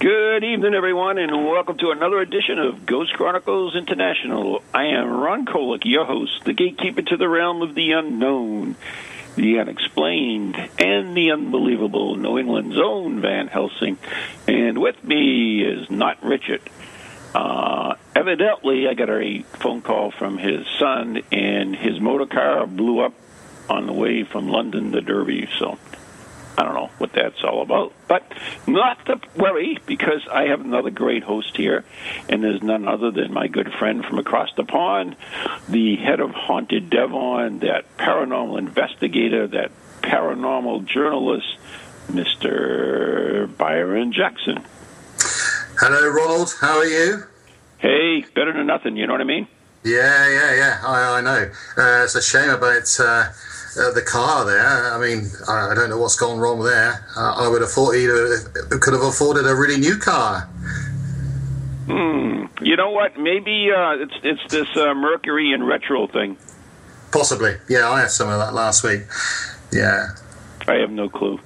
Good evening, everyone, and welcome to another edition of Ghost Chronicles International. I am Ron Kolek, your host, the gatekeeper to the realm of the unknown, the unexplained, and the unbelievable, New England's own Van Helsing. And with me is not Richard. Uh, evidently, I got a phone call from his son, and his motor car blew up on the way from London to Derby, so I don't know what that's all about. But not to worry, because I have another great host here, and there's none other than my good friend from across the pond, the head of Haunted Devon, that paranormal investigator, that paranormal journalist, Mr. Byron Jackson. Hello, Ronald. How are you? Hey, better than nothing, you know what I mean? Yeah, yeah, yeah. I, I know. Uh, it's a shame about uh, uh, the car there. I mean, I, I don't know what's gone wrong there. Uh, I would have thought he could have afforded a really new car. Hmm. You know what? Maybe uh, it's it's this uh, Mercury and retro thing. Possibly. Yeah, I had some of that last week. Yeah. I have no clue.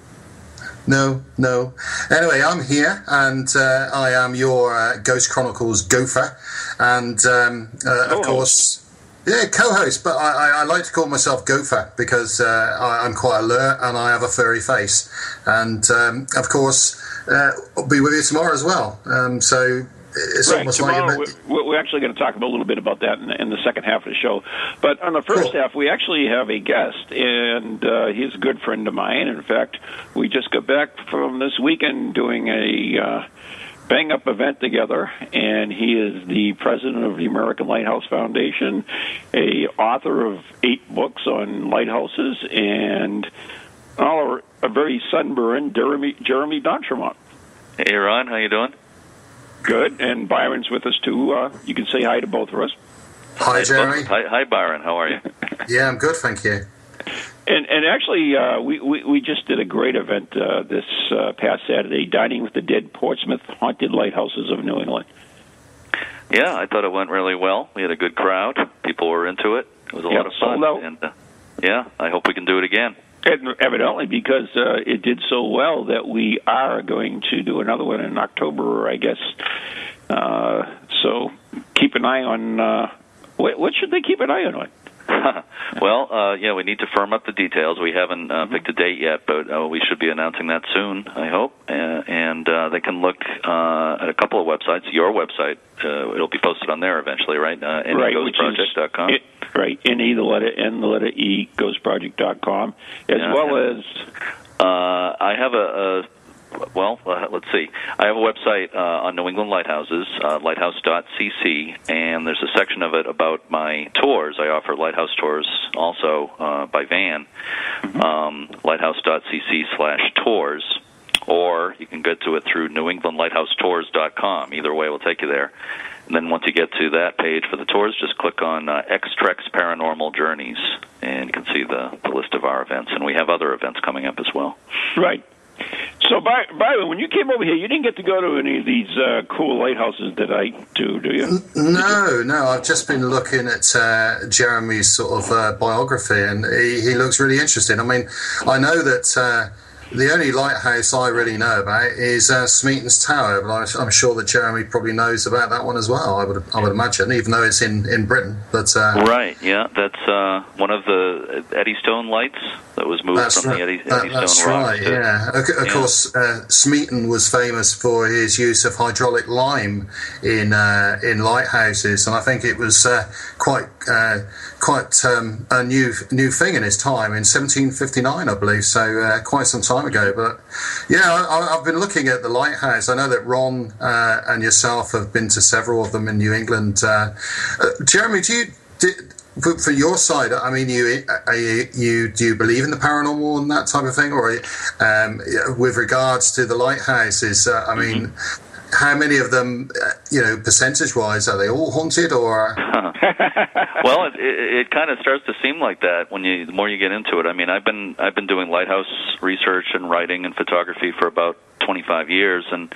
No, no. Anyway, I'm here, and uh, I am your uh, Ghost Chronicles gopher, and um, uh, of course, yeah, co-host. But I, I, I, like to call myself gopher because uh, I, am quite alert and I have a furry face, and um, of course, uh, I'll be with you tomorrow as well. Um, so it's right. almost Tomorrow, like we're, we're actually going to talk a little bit about that in the, in the second half of the show. But on the first Cool. half, we actually have a guest, and uh, he's a good friend of mine. In fact, we just got back from this weekend doing a uh, bang up event together, and he is the president of the American Lighthouse Foundation, a author of eight books on lighthouses, and oh, a very sunburned Jeremy Jeremy D'Entremont. Hey Ron, how you doing? Good, and Byron's with us too. Uh, you can say hi to both of us. hi, Jeremy. Hi, hi Byron. How are you? Yeah, I'm good, thank you. And and actually, uh, we, we we just did a great event uh, this uh, past Saturday, dining with the dead Portsmouth haunted lighthouses of New England. yeah, I thought it went really well. We had a good crowd. People were into it. It was a Yeah, lot of fun. And uh, yeah, I hope we can do it again. And evidently, because uh, it did so well, that we are going to do another one in October, I guess. Uh, so keep an eye on. Uh, what, what should they keep an eye on? well, uh, yeah, we need to firm up the details. We haven't uh, picked a date yet, but uh, we should be announcing that soon, I hope. Uh, and uh, they can look uh, at a couple of websites. Your website, uh, it'll be posted on there eventually, right? Uh, right, NEGhostproject.com. it, right. N-E, the letter N, the letter E, ghostproject.com, as Yeah, well as Uh, I have a, a well, uh, let's see. I have a website uh, on New England Lighthouses, uh, lighthouse.cc, and there's a section of it about my tours. I offer lighthouse tours also uh, by van, um, lighthouse.cc slash tours, or you can get to it through newenglandlighthousetours.com. Either way will take you there. And then once you get to that page for the tours, just click on uh, X-Trex Paranormal Journeys, and you can see the, the list of our events. And we have other events coming up as well. Right. So, By- Byron, when you came over here, you didn't get to go to any of these uh, cool lighthouses that I do, do you? No, no. I've just been looking at uh, Jeremy's sort of uh, biography, and he, he looks really interesting. I mean, I know that uh, the only lighthouse I really know about is uh, Smeaton's Tower, but I'm sure that Jeremy probably knows about that one as well. I would I would imagine, even though it's in, in Britain. But uh, right, yeah, that's uh, one of the Eddystone lights that was moved from right. the Eddie, that, Eddystone That's right. To, yeah, of, of yeah. course, uh, Smeaton was famous for his use of hydraulic lime in uh, in lighthouses, and I think it was uh, quite quite um, a new new thing in his time in 1759, I believe. So uh, quite some time ago. But yeah, I, have been looking at the lighthouse. I know that Ron uh, and yourself have been to several of them in New England. Uh, uh Jeremy, do you? Did, for, your side, I mean, you, you, you do you believe in the paranormal and that type of thing, or um, with regards to the lighthouses? Uh, I mean, mm-hmm how many of them, uh, you know, percentage wise, are they all haunted or? well, it, it, it kind of starts to seem like that when you the more you get into it. I mean, I've been I've been doing lighthouse research and writing and photography for about 25 years, and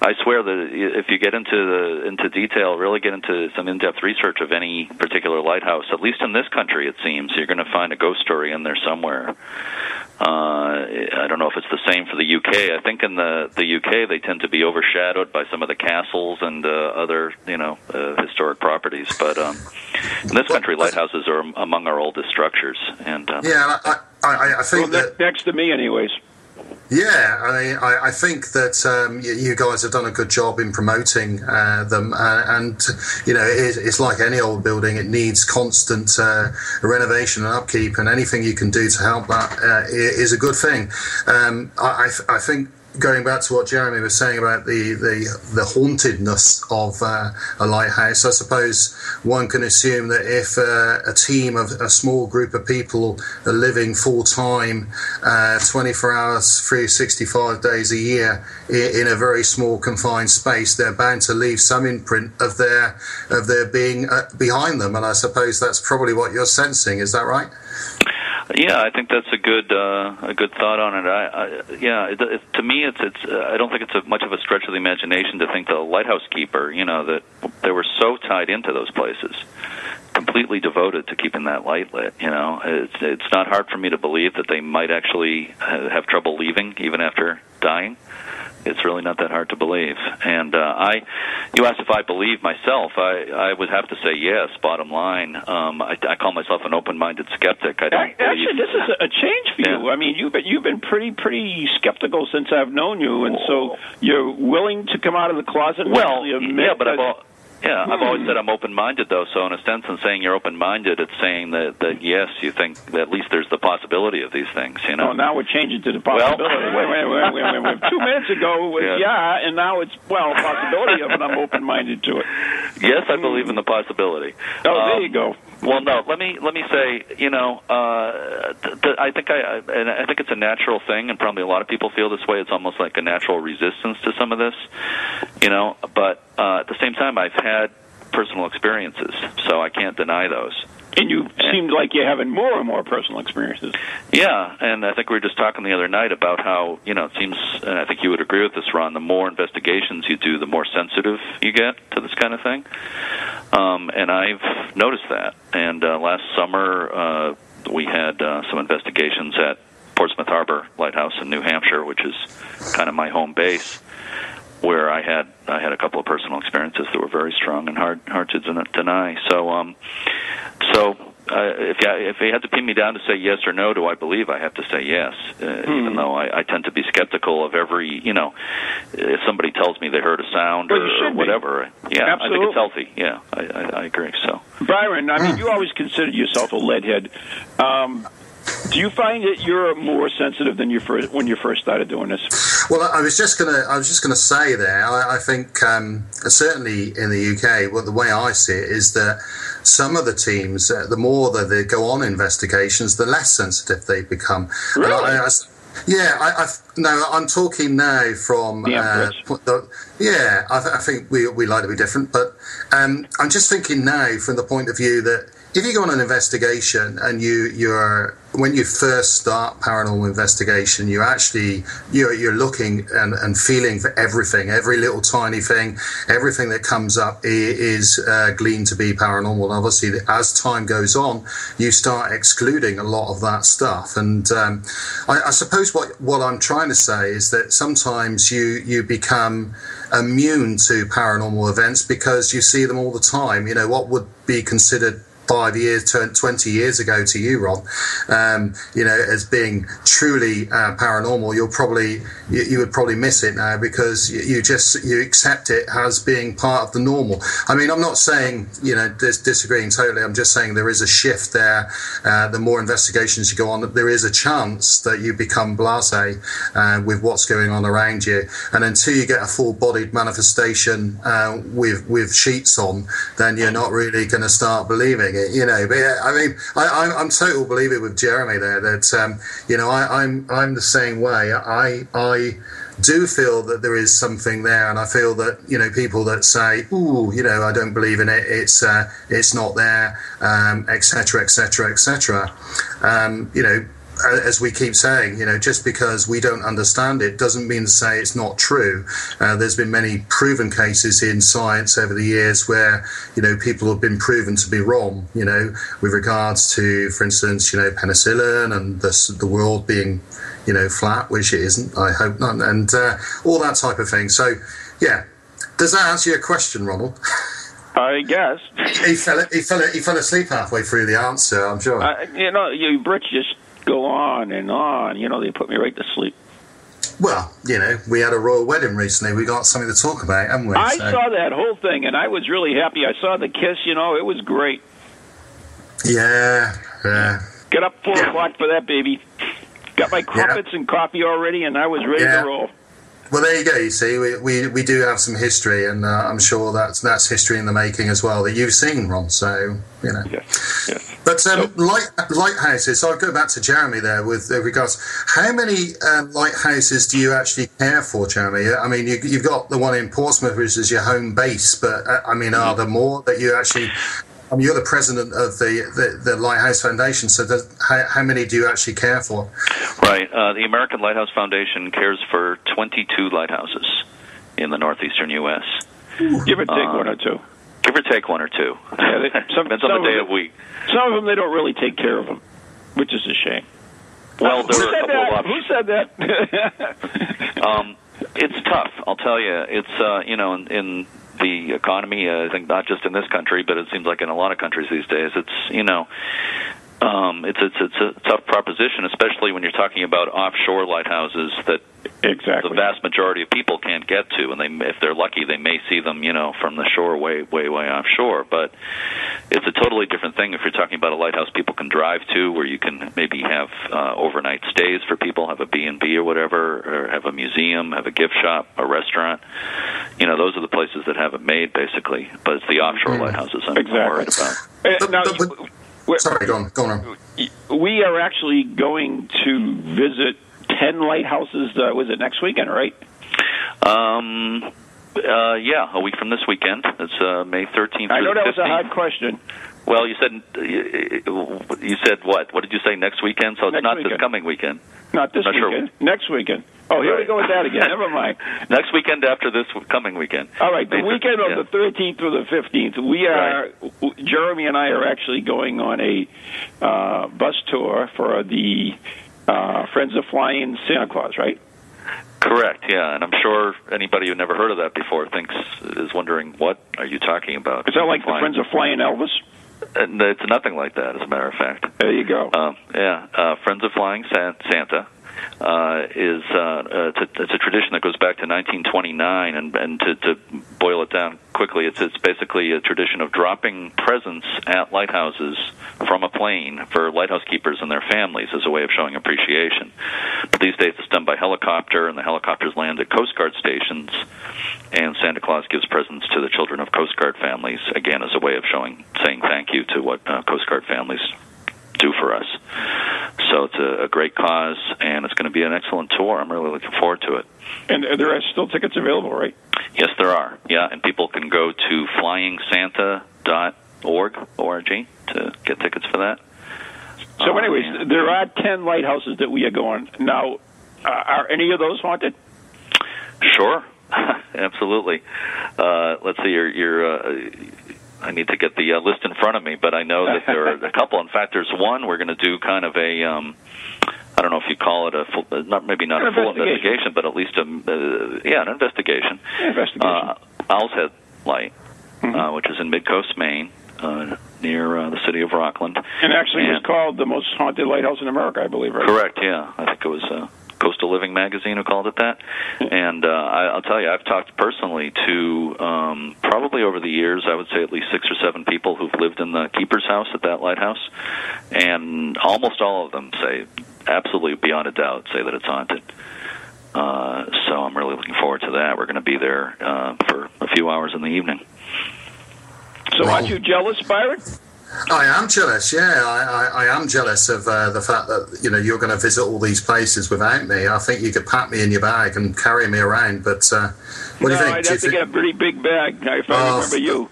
I swear that if you get into the into detail, really get into some in-depth research of any particular lighthouse, at least in this country, it seems you're going to find a ghost story in there somewhere. Uh, I don't know if it's the same for the UK. I think in the the UK they tend to be overshadowed by some of the castles and uh, other you know uh, historic properties. But um, in this country, lighthouses are among our oldest structures. And uh, yeah, I, I, I think well, that next to me, anyways. Yeah, I mean, I, I think that um, you, you, guys have done a good job in promoting uh, them, uh, and you know, it, it's like any old building; it needs constant uh, renovation and upkeep, and anything you can do to help that uh, is a good thing. Um, I, I, think going back to what Jeremy was saying about the the, the hauntedness of uh, a lighthouse, I suppose one can assume that if uh, a team of a small group of people are living full time, uh, 24 hours, 365 days a year in a very small confined space, they're bound to leave some imprint of their of their being uh, behind them, and I suppose that's probably what you're sensing. Is that right? Yeah, I think that's a good uh, a good thought on it. I, I yeah, it, it, to me, it's it's. Uh, I don't think it's a, much of a stretch of the imagination to think the lighthouse keeper, you know, that they were so tied into those places, completely devoted to keeping that light lit. You know, it's it's not hard for me to believe that they might actually have trouble leaving even after dying it's really not that hard to believe. And uh, I, you asked if I believe myself. I I would have to say yes. Bottom line, um, I, I call myself an open-minded skeptic. I don't actually. Believe, this is a change for you. I mean, you've been you've been pretty pretty skeptical since I've known you, and so you're willing to come out of the closet. Well, yeah, but I've. All, yeah, I've always said I'm open-minded, though. So in a sense, in saying you're open-minded, it's saying that that yes, you think that at least there's the possibility of these things. You know. Oh, now we're changing to the possibility. Well, wait, wait, wait, wait, wait, wait. Two minutes ago it was yeah. yeah, and now it's well possibility of it. I'm open-minded to it. Yes, I believe in the possibility. Oh, um, there you go. Well, no. Let me let me say, you know, uh, th- th- I think I, and I think it's a natural thing, and probably a lot of people feel this way. It's almost like a natural resistance to some of this, you know. But uh, at the same time, I've had personal experiences, so I can't deny those. And you seemed like you're having more and more personal experiences. Yeah, and I think we were just talking the other night about how you know it seems, and I think you would agree with this, Ron. The more investigations you do, the more sensitive you get to this kind of thing. Um, and I've noticed that. And uh, last summer, uh, we had uh, some investigations at Portsmouth Harbor Lighthouse in New Hampshire, which is kind of my home base where I had I had a couple of personal experiences that were very strong and hard hard to deny. So um, so uh, if you, if you had to pin me down to say yes or no, do I believe? I have to say yes, uh, hmm. even though I, I tend to be skeptical of every you know if somebody tells me they heard a sound well, or, or whatever. Be. Yeah, Absolutely. I think it's healthy. Yeah, I, I, I agree. So Byron, I mean, hmm. you always considered yourself a leadhead. Um, do you find that you're more sensitive than you first when you first started doing this? Well, I was just gonna I was just gonna say there. I, I think um, certainly in the UK, well, the way I see it is that some of the teams, uh, the more that they go on investigations, the less sensitive they become. Really? I, I, yeah, I, no, I'm talking now from yeah. Uh, the, yeah I, th- I, think we we like to be different, but um, I'm just thinking now from the point of view that if you go on an investigation and you you're when you first start paranormal investigation, you actually you're, you're looking and, and feeling for everything, every little tiny thing, everything that comes up is uh, gleaned to be paranormal. And obviously, as time goes on, you start excluding a lot of that stuff. And um, I, I suppose what what I'm trying to say is that sometimes you you become immune to paranormal events because you see them all the time. You know what would be considered five years, 20 years ago to you, Ron, um, you know, as being truly uh, paranormal, you'll probably, you, you, would probably miss it now because you, you, just, you accept it as being part of the normal. I mean, I'm not saying, you know, dis- disagreeing totally. I'm just saying there is a shift there. Uh, the more investigations you go on, there is a chance that you become blasé uh, with what's going on around you. And until you get a full bodied manifestation uh, with, with sheets on, then you're not really going to start believing it, you know. But yeah, I mean, I, am I'm total believer with Jeremy there that um, you know I, I'm I'm the same way. I I do feel that there is something there, and I feel that you know people that say, "Ooh, you know, I don't believe in it. It's uh, it's not there," etc., etc., etc. You know, as we keep saying, you know, just because we don't understand it doesn't mean to say it's not true. Uh, there's been many proven cases in science over the years where, you know, people have been proven to be wrong, you know, with regards to, for instance, you know, penicillin and the, the world being, you know, flat, which it isn't, I hope not, and uh, all that type of thing. So, yeah. Does that answer your question, Ronald? I guess he fell. He fell. He fell asleep halfway through the answer. I'm sure. Uh, you know, you Rich just go on and on. You know, they put me right to sleep. Well, you know, we had a royal wedding recently. We got something to talk about, haven't we? I so. saw that whole thing, and I was really happy. I saw the kiss. You know, it was great. Yeah, yeah. Get up four o'clock for that, baby. Got my crumpets yeah. and coffee already, and I was ready yeah. to roll. Well, there you go. You see, we, we, we do have some history, and uh, I'm sure that's that's history in the making as well that you've seen, Ron. So you know. Yes. yes. But um, light, lighthouses. So I'll go back to Jeremy there with uh, regards. How many um, lighthouses do you actually care for, Jeremy? I mean, you, have got the one in Portsmouth, which is your home base, but uh, I mean, are mm-hmm. there more that you actually I mean, you're the president of the, the, the Lighthouse Foundation, so does, how, how, many do you actually care for? Right. Uh, the American Lighthouse Foundation cares for 22 lighthouses in the northeastern U.S. Give or take uh, one or two. Give or take one or two. Yeah, they, some, Depends on the day of, week. Some of them, they don't really take care of them, which is a shame. Well, there Who are a couple that? of options. Who said that? um, it's tough. I'll tell you. It's uh, you know in, in the economy. Uh, I think not just in this country, but it seems like in a lot of countries these days. It's you know, um, it's it's it's a tough proposition, especially when you're talking about offshore lighthouses that exactly the vast majority of people can't get to, and they if they're lucky, they may see them, you know, from the shore way way way offshore. But it's a totally different thing if you're talking about a lighthouse people can drive to, where you can maybe have uh, overnight stays for people, have a B and B or whatever, or have a museum, have a gift shop, a restaurant. You know, those are the places that have it made, basically. But it's the offshore mm. lighthouses I'm exactly. worried about. Uh, now, Sorry, go on. Go on. We are actually going to visit ten lighthouses. Uh, was it next weekend, right? Um. Uh, yeah, a week from this weekend. It's uh, May 13th. I know that 15th. was a hard question. Well, you said you said what? What did you say? Next weekend? So it's next not weekend. this coming weekend. Not this not weekend. Sure. Next weekend. Oh, here right. we go with that again. Never mind. Next weekend after this coming weekend. All right, the May weekend 13th, of the 13th through the 15th, we are right. Jeremy and I are actually going on a uh, bus tour for the uh, Friends of Flying Santa Claus, right? Correct. Yeah, and I'm sure anybody who never heard of that before thinks is wondering what are you talking about? Is that like the Friends of Flying Elvis? It's nothing like that, as a matter of fact. There you go. Um, yeah, uh, Friends of Flying Santa uh, is uh, uh, it's, a, it's a tradition that goes back to 1929, and, and to, to boil it down quickly, it's, it's basically a tradition of dropping presents at lighthouses from a plane for lighthouse keepers and their families as a way of showing appreciation. But these days, it's done by helicopter, and the helicopters land at Coast Guard stations, and Santa Claus gives presents to the children of Coast Guard families again as a way of showing saying thank you to what uh, Coast Guard families do for us. so it's a, a great cause, and it's going to be an excellent tour. I'm really looking forward to it. And there are still tickets available, right? Yes, there are. Yeah, and people can go to flyingsanta.org org to get tickets for that. So, uh, anyways, yeah. there are ten lighthouses that we are going now. Uh, are any of those haunted? Sure, absolutely. Uh, let's see, you're, you're uh, I need to get the uh, list in front of me, but I know that there are a couple. In fact, there's one we're going to do kind of a. Um, I don't know if you call it a full, uh, not maybe not an a full investigation. but at least a uh, yeah an investigation. Investigation. Uh, Owl's Head Light, Mhm. uh, which is in Midcoast, Maine, uh, near uh, the city of Rockland. And actually, it was called the most haunted lighthouse in America, I believe, right? Correct. Yeah, I think it was uh, Coastal Living magazine who called it that. And uh, I, I'll tell you, I've talked personally to um, probably over the years, I would say at least six or seven people who've lived in the keeper's house at that lighthouse, and almost all of them say, absolutely beyond a doubt, say that it's haunted. Uh, so I'm really looking forward to that. We're going to be there uh, for a few hours in the evening. So, aren't you jealous, Byron? I am jealous. Yeah, I, I, I am jealous of uh, the fact that you know you're going to visit all these places without me. I think you could pack me in your bag and carry me around. But uh, what no, do you think? I'd Do you have to think- get a pretty big bag if I Oh, remember you.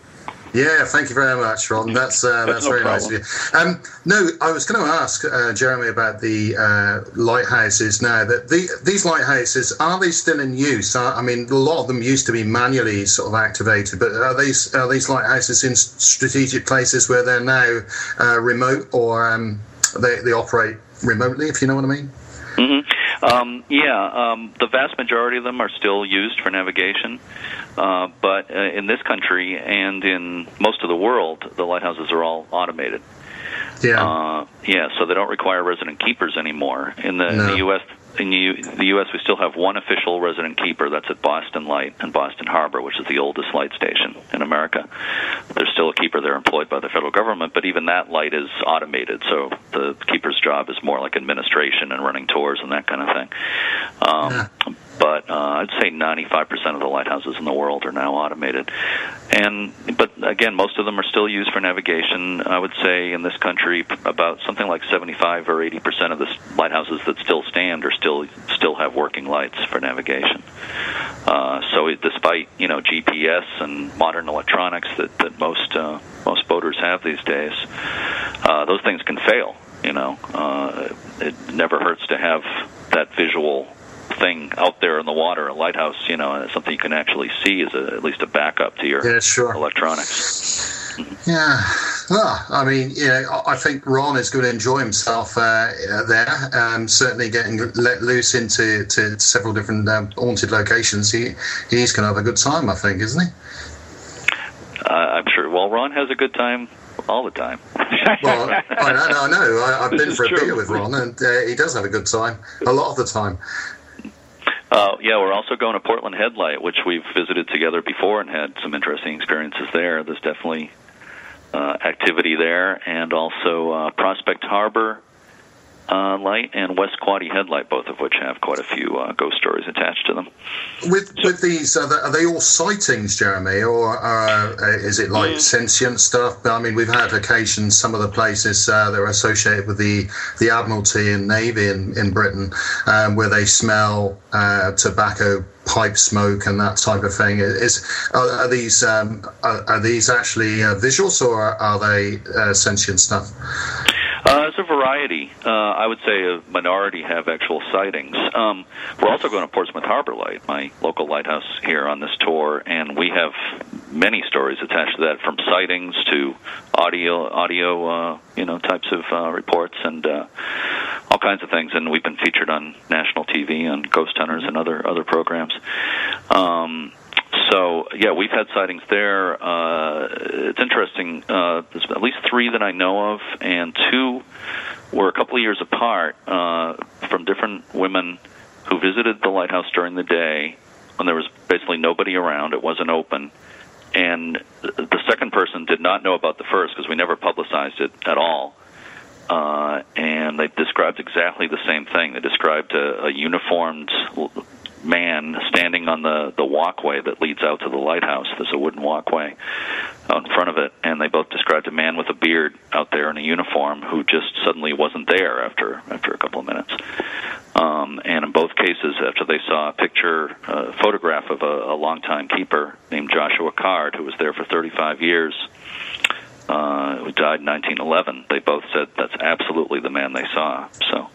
Yeah, thank you very much, Ron. That's uh, That's that's, no very nice of you. Um, no, I was going to ask uh, Jeremy about the uh, lighthouses. Now that the, these lighthouses are they still in use? I, I mean, a lot of them used to be manually sort of activated, but are these are these lighthouses in strategic places where they're now uh, remote or um, they they operate remotely? If you know what I mean. Hmm Um, yeah, um, the vast majority of them are still used for navigation, uh, but uh, in this country and in most of the world, the lighthouses are all automated. Yeah. Uh, yeah, so they don't require resident keepers anymore. In the, in the U.S., in the, U.S., we still have one official resident keeper. That's at Boston Light and Boston Harbor, which is the oldest light station in America. There's still a keeper there employed by the federal government, but even that light is automated. So the keeper's job is more like administration and running tours and that kind of thing. Um, But uh, I'd say 95% of the lighthouses in the world are now automated, and but again, most of them are still used for navigation. I would say in this country, about something like 75 or 80 percent of the lighthouses that still stand are still still have working lights for navigation. Uh, so it, despite you know GPS and modern electronics that that most uh, most boaters have these days, uh, those things can fail. You know, uh, it never hurts to have that visual thing out there in the water, a lighthouse. You know, and it's something you can actually see as a, at least a backup to your Yeah, sure. electronics. Yeah, well, I mean, you know, I think Ron is going to enjoy himself uh, there. Um, certainly, getting let loose into to several different um, haunted locations, he he's going to have a good time. I think, isn't he? Uh, I'm sure. Well, Ron has a good time all the time. Well, I know, I know. I, I've This been for a true. beer with Ron, and uh, he does have a good time a lot of the time. Uh, yeah, we're also going to Portland Headlight, which we've visited together before and had some interesting experiences there. There's definitely uh, activity there, and also uh, Prospect Harbor uh, Light and West Quoddy Headlight, both of which have quite a few uh, ghost stories attached to them. With with these, are they, are they all sightings, Jeremy, or uh, is it like sentient stuff? I mean, we've had occasions. Some of the places uh, that are associated with the the Admiralty and Navy in in Britain, um, where they smell uh, tobacco pipe smoke and that type of thing. Is are, are these um, are, are these actually uh, visuals or are they uh, sentient stuff? Uh, it's a variety. Uh, I would say a minority have actual sightings. Um, we're also going to Portsmouth Harbor Light, my local lighthouse here on this tour, and we have many stories attached to that, from sightings to audio, audio, uh, you know, types of uh, reports and uh, kinds of things. And we've been featured on national TV on Ghost Hunters and other other programs. Um, so yeah, we've had sightings there. Uh, it's interesting. Uh, there's at least three that I know of, and two were a couple of years apart uh, from different women who visited the lighthouse during the day when there was basically nobody around. It wasn't open, and the second person did not know about the first because we never publicized it at all. Uh, and they described exactly the same thing. They described a, a uniformed man standing on the the walkway that leads out to the lighthouse. There's a wooden walkway out in front of it, and they both described a man with a beard out there in a uniform who just suddenly wasn't there after after a couple of minutes. Um, and in both cases, after they saw a picture, a photograph of a, a longtime keeper named Joshua Card, who was there for 35 years, uh, who died in 1911, they both said that's absolutely the man they saw. So,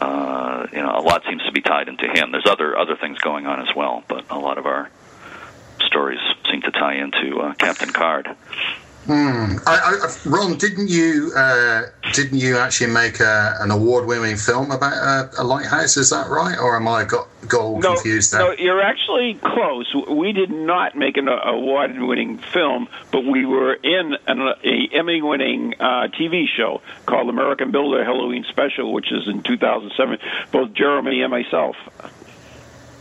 uh, you know, a lot seems to be tied into him. There's other other things going on as well, but a lot of our stories seem to tie into uh, Captain Card. Hmm. I, I, Ron, didn't you uh, didn't you actually make a, an award-winning film about a, a, lighthouse? Is that right, or am I got got all no, confused there? No, you're actually close. We did not make an award-winning film, but we were in an a Emmy-winning uh, TV show called American Builder Halloween Special, which is in 2007. Both Jeremy and myself.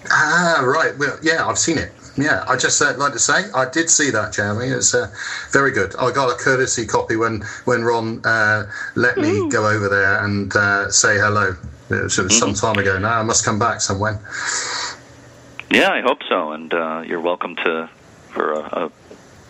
Ah, right. Well, yeah, I've seen it. Yeah, I just uh, like to say I did see that, Jeremy. It's uh, very good. I got a courtesy copy when when Ron uh, let me mm. go over there and uh, say hello. It was, it was mm-hmm. some time ago now. I must come back somewhere. Yeah, I hope so. And uh, you're welcome to for a, a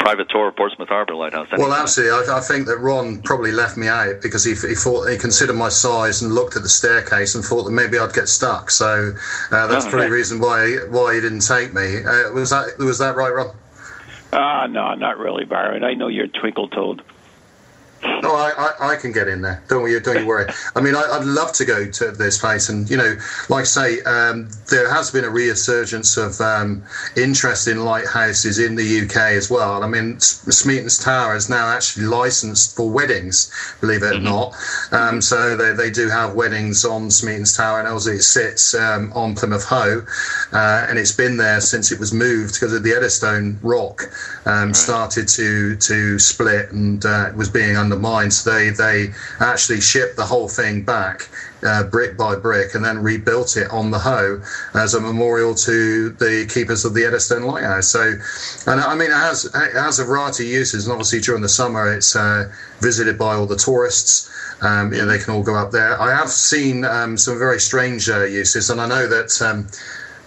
private tour of Portsmouth Harbour Lighthouse. Well, actually, I, I, think that Ron probably left me out because he, he, thought he considered my size and looked at the staircase and thought that maybe I'd get stuck. So uh, that's oh, probably the reason why why he didn't take me. Uh, was that was that right, Ron? Uh, no, not really, Byron. I know you're twinkle toed. No, I, I, I, can get in there. Don't you, don't you worry. I mean, I, would love to go to this place, and you know, like I say, um, there has been a resurgence of um, interest in lighthouses in the UK as well. I mean, Smeaton's Tower is now actually licensed for weddings, believe it or mm-hmm. not. Um, so they, they do have weddings on Smeaton's Tower, and obviously it sits um, on Plymouth Hoe, uh, and it's been there since it was moved because of the Eddystone Rock um, started to to split and uh, was being under undermined. mines, they they actually shipped the whole thing back. Uh, brick by brick, and then rebuilt it on the Hoe as a memorial to the keepers of the Eddystone Lighthouse. So, and I mean, it has it has a variety of uses, and obviously during the summer, it's uh, visited by all the tourists. Um, you know, they can all go up there. I have seen um, some very strange uh, uses, and I know that. Um,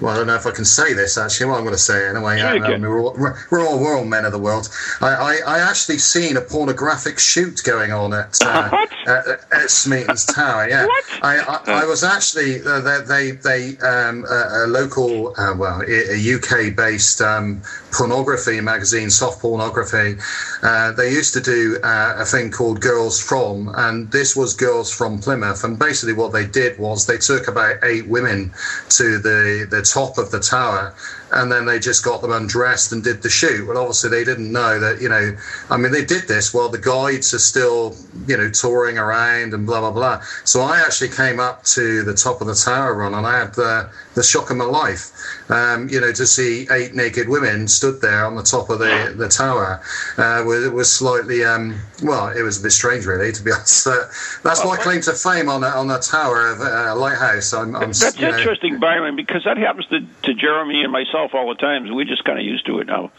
well, I don't know if I can say this actually. Well, I'm going to say it anyway. Um, we're, all, we're, all, we're all men of the world. I, I, I actually seen a pornographic shoot going on at uh, at, at Smeaton's Tower. Yeah, I, I, I, was actually uh, they they, they um, a, a, local uh, well a, UK based um, pornography magazine, soft pornography. Uh, they used to do uh, a thing called Girls From, and this was Girls from Plymouth. And basically, what they did was they took about eight women to the the top of the tower and then they just got them undressed and did the shoot. Well, obviously they didn't know that, you know, I mean, they did this while the guides are still, you know, touring around and blah, blah, blah. So I actually came up to the top of the tower run and I had the, the shock of my life, um, you know, to see eight naked women stood there on the top of the, the tower uh, was, was slightly, um, well, it was a bit strange, really, to be honest. Uh, that's my claim to fame on a, on a tower of uh, lighthouse. I'm, I'm, that's interesting, know. Byron, because that happens to, to Jeremy and myself all the time. So we're just kind of used to it now.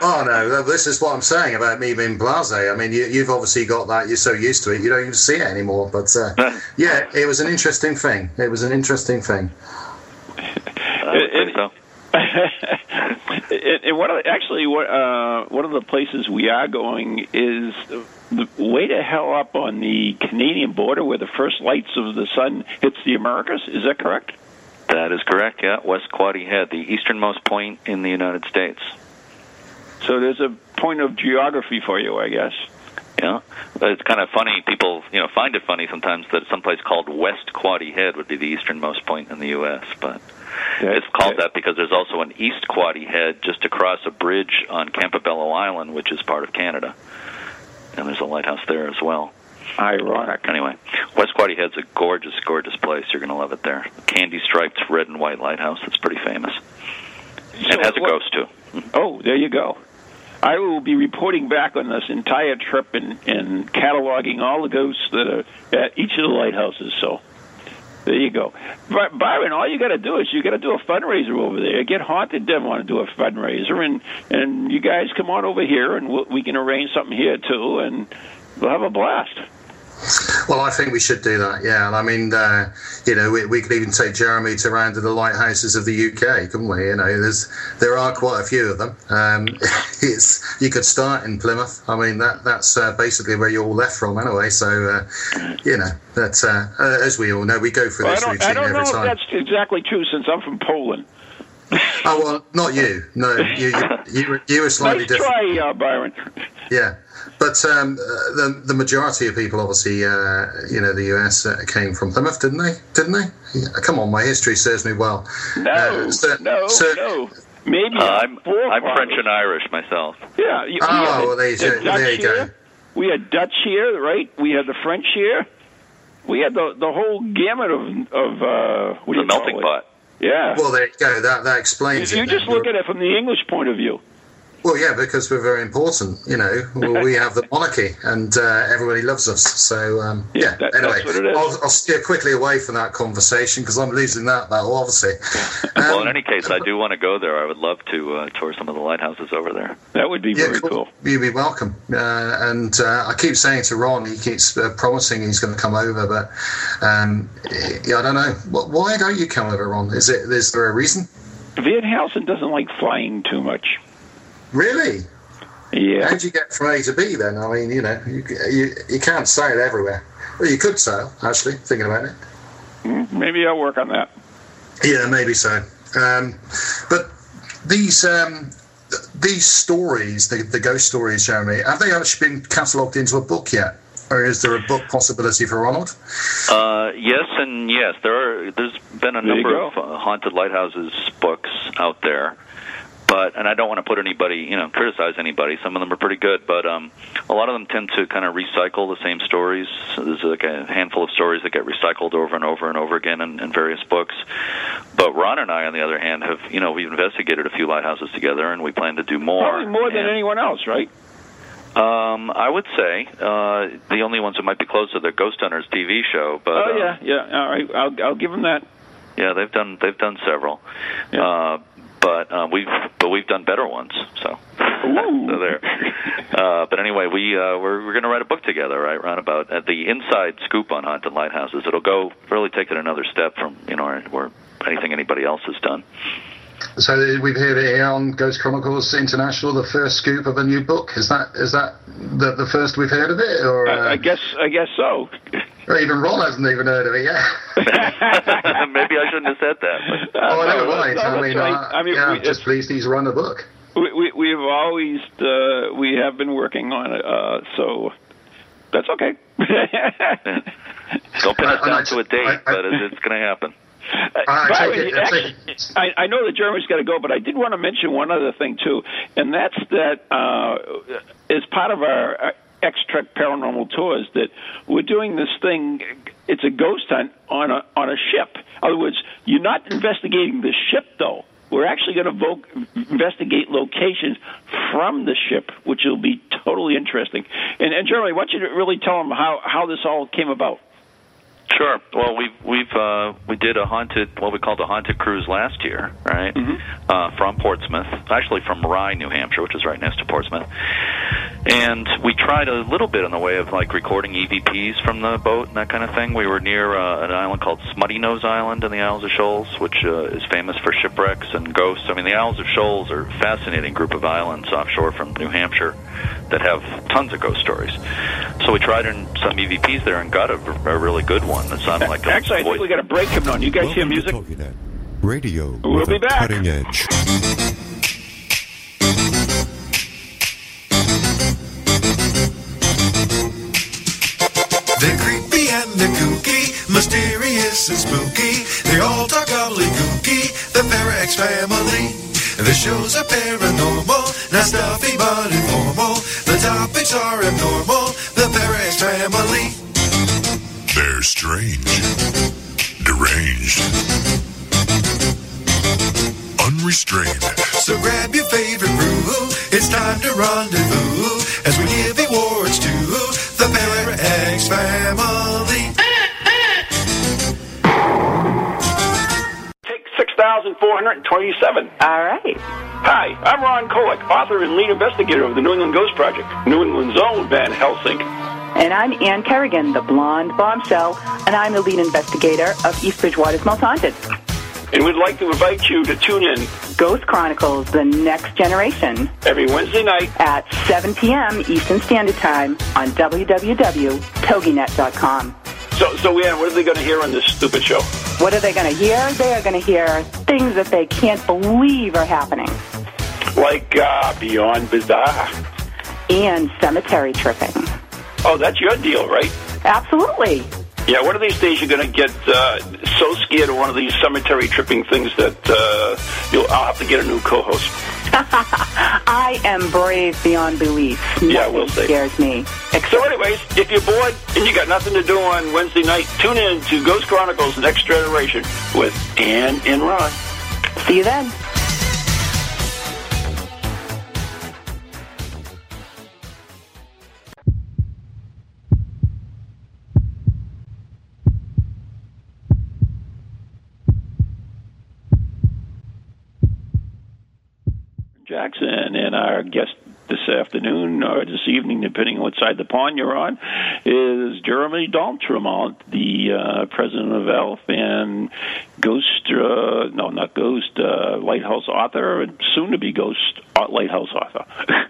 Oh no, this is what I'm saying about me being blasé. I mean, you, have obviously got that. You're so used to it, you don't even see it anymore. But uh, yeah, it was an interesting thing. It was an interesting thing. so. and one of the, actually, what, uh, one of the places we are going is the way to hell up on the Canadian border, where the first lights of the sun hits the Americas. Is that correct? That is correct, yeah. West Quoddy Head, the easternmost point in the United States. So there's a point of geography for you, I guess. Yeah, it's kind of funny. People, you know, find it funny sometimes that someplace called West Quoddy Head would be the easternmost point in the U.S., but it's called that because there's also an East Quoddy Head just across a bridge on Campobello Island, which is part of Canada, and there's a lighthouse there as well. Ironic. Anyway, West Quoddy Head's a gorgeous, gorgeous place. You're going to love it there. Candy striped red and white lighthouse. It's pretty famous. So and has a ghost too. Oh, there you go. I will be reporting back on this entire trip and, and cataloging all the ghosts that are at each of the lighthouses. So there you go. But Byron, all you got to do is you got to do a fundraiser over there. Get Haunted Devon want to do a fundraiser, and and you guys come on over here, and we'll, we can arrange something here too, and we'll have a blast. Well, I think we should do that. Yeah, and I mean, uh, you know, we, we, could even take Jeremy to round to the lighthouses of the UK, couldn't we? You know, there's there are quite a few of them. Um, it's you could start in Plymouth. I mean, that that's uh, basically where you're all left from anyway. So, uh, you know, that uh, as we all know, we go for well, this routine I don't every know time. if that's exactly true, since I'm from Poland. Oh well, not you. No, you you, you, were, you were slightly nice different. try, uh, Byron. Yeah, but um, uh, the the majority of people, obviously, uh, you know, the US uh, came from Plymouth, didn't they? Didn't they? Yeah, come on, my history serves me well. No, Uh, so- no, so- no. Maybe Uh, I'm I'm French and Irish myself. Yeah. You, Oh, we had the- well, there you the. Dutch There you go. here. We had Dutch here, right? We had the French here. We had the the whole gamut of of uh, what do The you call melting it? pot. Yeah. Well, there you go. That that explains If you it. just then. look at it from the English point of view. Well, yeah, because we're very important. You know, we have the monarchy, and uh, everybody loves us. So, um, Yeah, yeah. that- anyway, that's what it is. I'll, I'll steer quickly away from that conversation because I'm losing that battle, obviously. well, Um, in any case, I do want to go there. I would love to uh, tour some of the lighthouses over there. That would be yeah, very cool. You'd be welcome. Uh, and uh, I keep saying to Ron, he keeps uh, promising he's going to come over, but um, yeah, I don't know. Wh- Why don't you come over, Ron? Is it? Is there a reason? Van Helsing doesn't like flying too much. Really? Yeah. How'd you get from A to B then? I mean, you know, you, you, you can't sail everywhere. Well, you could sail, actually, thinking about it. Maybe I'll work on that. Yeah, maybe so. Um, but these um, these stories, the, the ghost stories, Jeremy, have they actually been catalogued into a book yet? Or is there a book possibility for Ronald? Uh, yes and yes. There are. There's been a There number of uh, haunted lighthouses books out there, but and I don't want to put anybody, you know, criticize anybody. Some of them are pretty good, but um, a lot of them tend to kind of recycle the same stories. So there's like a handful of stories that get recycled over and over and over again in, in various books. But Ron and I, on the other hand, have you know we've investigated a few lighthouses together, and we plan to do more. Probably more than And- anyone else, right? Um, I would say uh, the only ones that might be close to the Ghost Hunters TV show, but oh yeah, yeah. All right, I'll I'll give them that. yeah, they've done they've done several, Yeah. uh, but uh, we've but we've done better ones. So, so there. Uh, but anyway, we uh, we're we're going to write a book together, right? Round about at the inside scoop on haunted lighthouses. It'll go really take it another step from you know or anything anybody else has done. So we've heard it here on Ghost Chronicles International, the first scoop of a new book. Is that is that the, the first we've heard of it, or, uh, I, I guess I guess so. or even Ron hasn't even heard of it yet? Maybe I shouldn't have said that. But. oh, never no, no, I mean, right. uh, I mean, yeah, we- just pleased he's run a book. We, we we've always uh, we have been working on it, uh, so that's okay. Don't pin us And I- down to a date, I- I- but it's, it's going to happen. The way, it- actually, I, I know that Jeremy's got to go, but I did want to mention one other thing too, and that's that uh, as part of our uh, X Trek Paranormal Tours, that we're doing this thing. It's a ghost hunt on a on a ship. In other words, you're not investigating the ship though. We're actually going to vo- investigate locations from the ship, which will be totally interesting. And, and Jeremy, why don't you really tell them how, how this all came about? Sure. Well, we've we've uh, we did a haunted what we called a haunted cruise last year, right? Mm-hmm. Uh, from Portsmouth, actually from Rye, New Hampshire, which is right next to Portsmouth. And we tried a little bit in the way of like recording EVPs from the boat and that kind of thing. We were near uh, an island called Smuttynose Island in the Isles of Shoals, which uh, is famous for shipwrecks and ghosts. I mean, the Isles of Shoals are a fascinating group of islands offshore from New Hampshire that have tons of ghost stories. So we tried in some EVPs there and got a, a really good one that sounded like a Actually, I think voice. we got a break coming on. You guys hear Welcome music? to radio We'll be back. cutting edge. They're creepy and they're kooky, mysterious and spooky. They all talk gobbledygooky, the Parax family. The shows are paranormal, not stuffy but informal. The topics are abnormal, the Parax family. They're strange, deranged, unrestrained. So grab your favorite brew, it's time to rendezvous as we give awards to the Parax family. Take 6,427. All right. Hi, I'm Ron Kolek, author and lead investigator of the New England Ghost Project, New England's own Van Helsing. And I'm Ann Kerrigan, the blonde bombshell, and I'm the lead investigator of East Bridgewater's Most Haunted. And we'd like to invite you to tune in Ghost Chronicles, The Next Generation, every Wednesday night at 7 p.m. Eastern Standard Time on www.toginet.com. So, so Ann, what are they going to hear on this stupid show? What are they going to hear? They are going to hear things that they can't believe are happening. Like uh, Beyond Bizarre. And cemetery tripping. Oh, that's your deal, right? Absolutely. Yeah, one of these days you're going to get uh, so scared of one of these cemetery tripping things that uh, you'll, I'll have to get a new co-host. I am brave beyond belief. Yeah, we'll see. scares me. So, anyways, if you're bored and you got nothing to do on Wednesday night, tune in to Ghost Chronicles Next Generation with Ann and Ron. See you then. Afternoon or this evening, depending on what side of the pond you're on, is Jeremy D'Entremont, the uh, president of ELF and Ghost, uh, no, not Ghost, uh, Lighthouse author, and soon to be Ghost uh, Lighthouse author.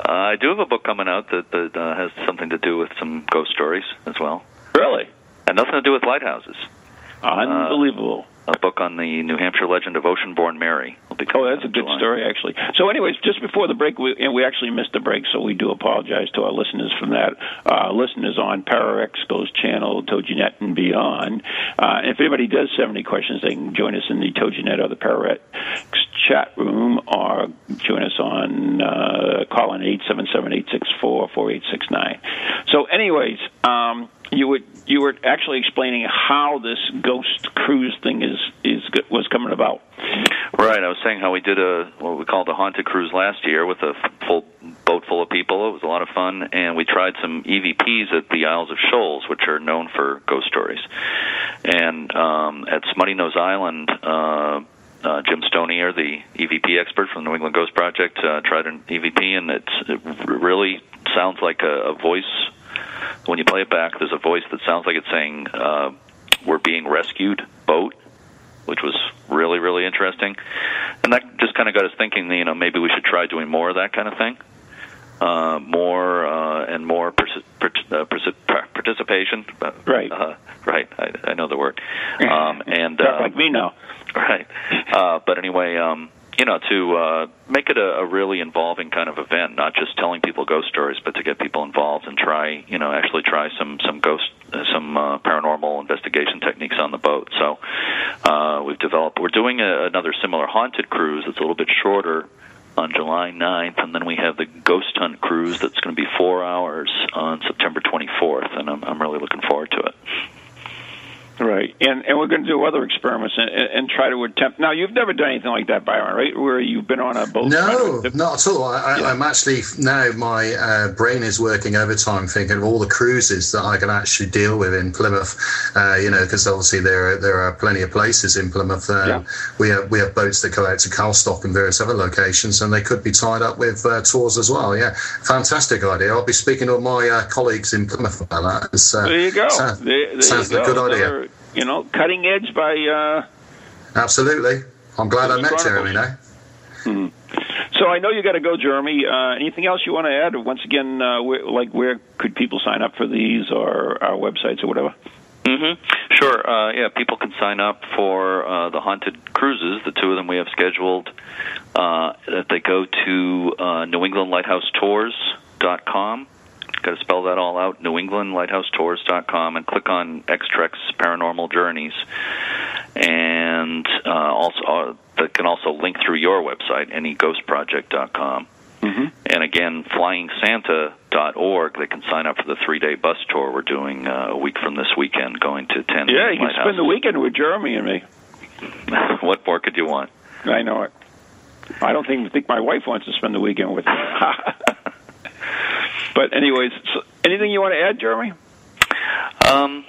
Uh, I do have a book coming out that, that uh, has something to do with some ghost stories as well. really? And nothing to do with lighthouses. Unbelievable. A book on the New Hampshire legend of Oceanborn Mary. Oh, that's a good July. story, actually. So, anyways, just before the break, we, and we actually missed the break, so we do apologize to our listeners from that. Uh, listeners on ParaX Ghost Channel, TogiNet, and beyond. Uh, if anybody does have any questions, they can join us in the TogiNet or the ParaX chat room, or join us on uh, call in eight seven seven eight six four four eight six nine. So, anyways, um, you would you were actually explaining how this ghost cruise thing is is was coming about. Right. I was saying how we did a what we called a haunted cruise last year with a full boat full of people. It was a lot of fun, and we tried some EVPs at the Isles of Shoals, which are known for ghost stories. And um, at Smuttynose Island, uh, uh, Jim Stonier, the EVP expert from the New England Ghost Project, uh, tried an EVP, and it's, it really sounds like a, a voice. When you play it back, there's a voice that sounds like it's saying, uh, "We're being rescued, boat." which was really really interesting and that just kind of got us thinking you know maybe we should try doing more of that kind of thing uh, more uh, and more persi- per- uh, persi- participation uh, Right. uh, right I, I know the word um, and uh, like me now. right uh, but anyway um, you know to uh, make it a, a really involving kind of event not just telling people ghost stories but to get people involved and try you know actually try some some ghost uh, some uh, paranormal investigation techniques on the boat so uh, we've developed we're doing a, another similar haunted cruise that's a little bit shorter on July 9th, and then we have the Ghost Hunt cruise that's going to be four hours on September 24th, and I'm, I'm really looking forward to it. Right, and and we're going to do other experiments and, and, try to attempt. Now, you've never done anything like that, Byron, right? Where you've been on a boat? No, to- not at all. I, Yeah. I'm actually now my uh, brain is working overtime, thinking of all the cruises that I can actually deal with in Plymouth. Uh, you know, because obviously there are, there are plenty of places in Plymouth. Um, Yeah. We have we have boats that go out to Calstock and various other locations, and they could be tied up with uh, tours as well. Yeah, fantastic idea. I'll be speaking to my uh, colleagues in Plymouth about that. Uh, There you go. Sounds, there, there sounds you like go. a good idea. Another, you know, cutting edge by. Uh, Absolutely. I'm glad I Those met Chronicles. Jeremy now. so I know you got to go, Jeremy. Uh, anything else you want to add? Once again, uh, where, like where could people sign up for these, or our websites, or whatever? hmm Sure. Uh, yeah, people can sign up for uh, the haunted cruises. The two of them we have scheduled. Uh, that they go to uh, New England Lighthouse Tours.com. Got to spell that all out. New England Lighthouse Tours.com and click on Xtrex Paranormal Journeys. And uh, also, uh, that can also link through your website, neghostproject.com. Mm-hmm. And again, flyingsanta.org, they can sign up for the three day bus tour we're doing uh, a week from this weekend, going to 10 Yeah, you can spend the weekend with Jeremy and me. what more could you want? I know it. I don't even think my wife wants to spend the weekend with me. but anyways, so anything you want to add, Jeremy? Um,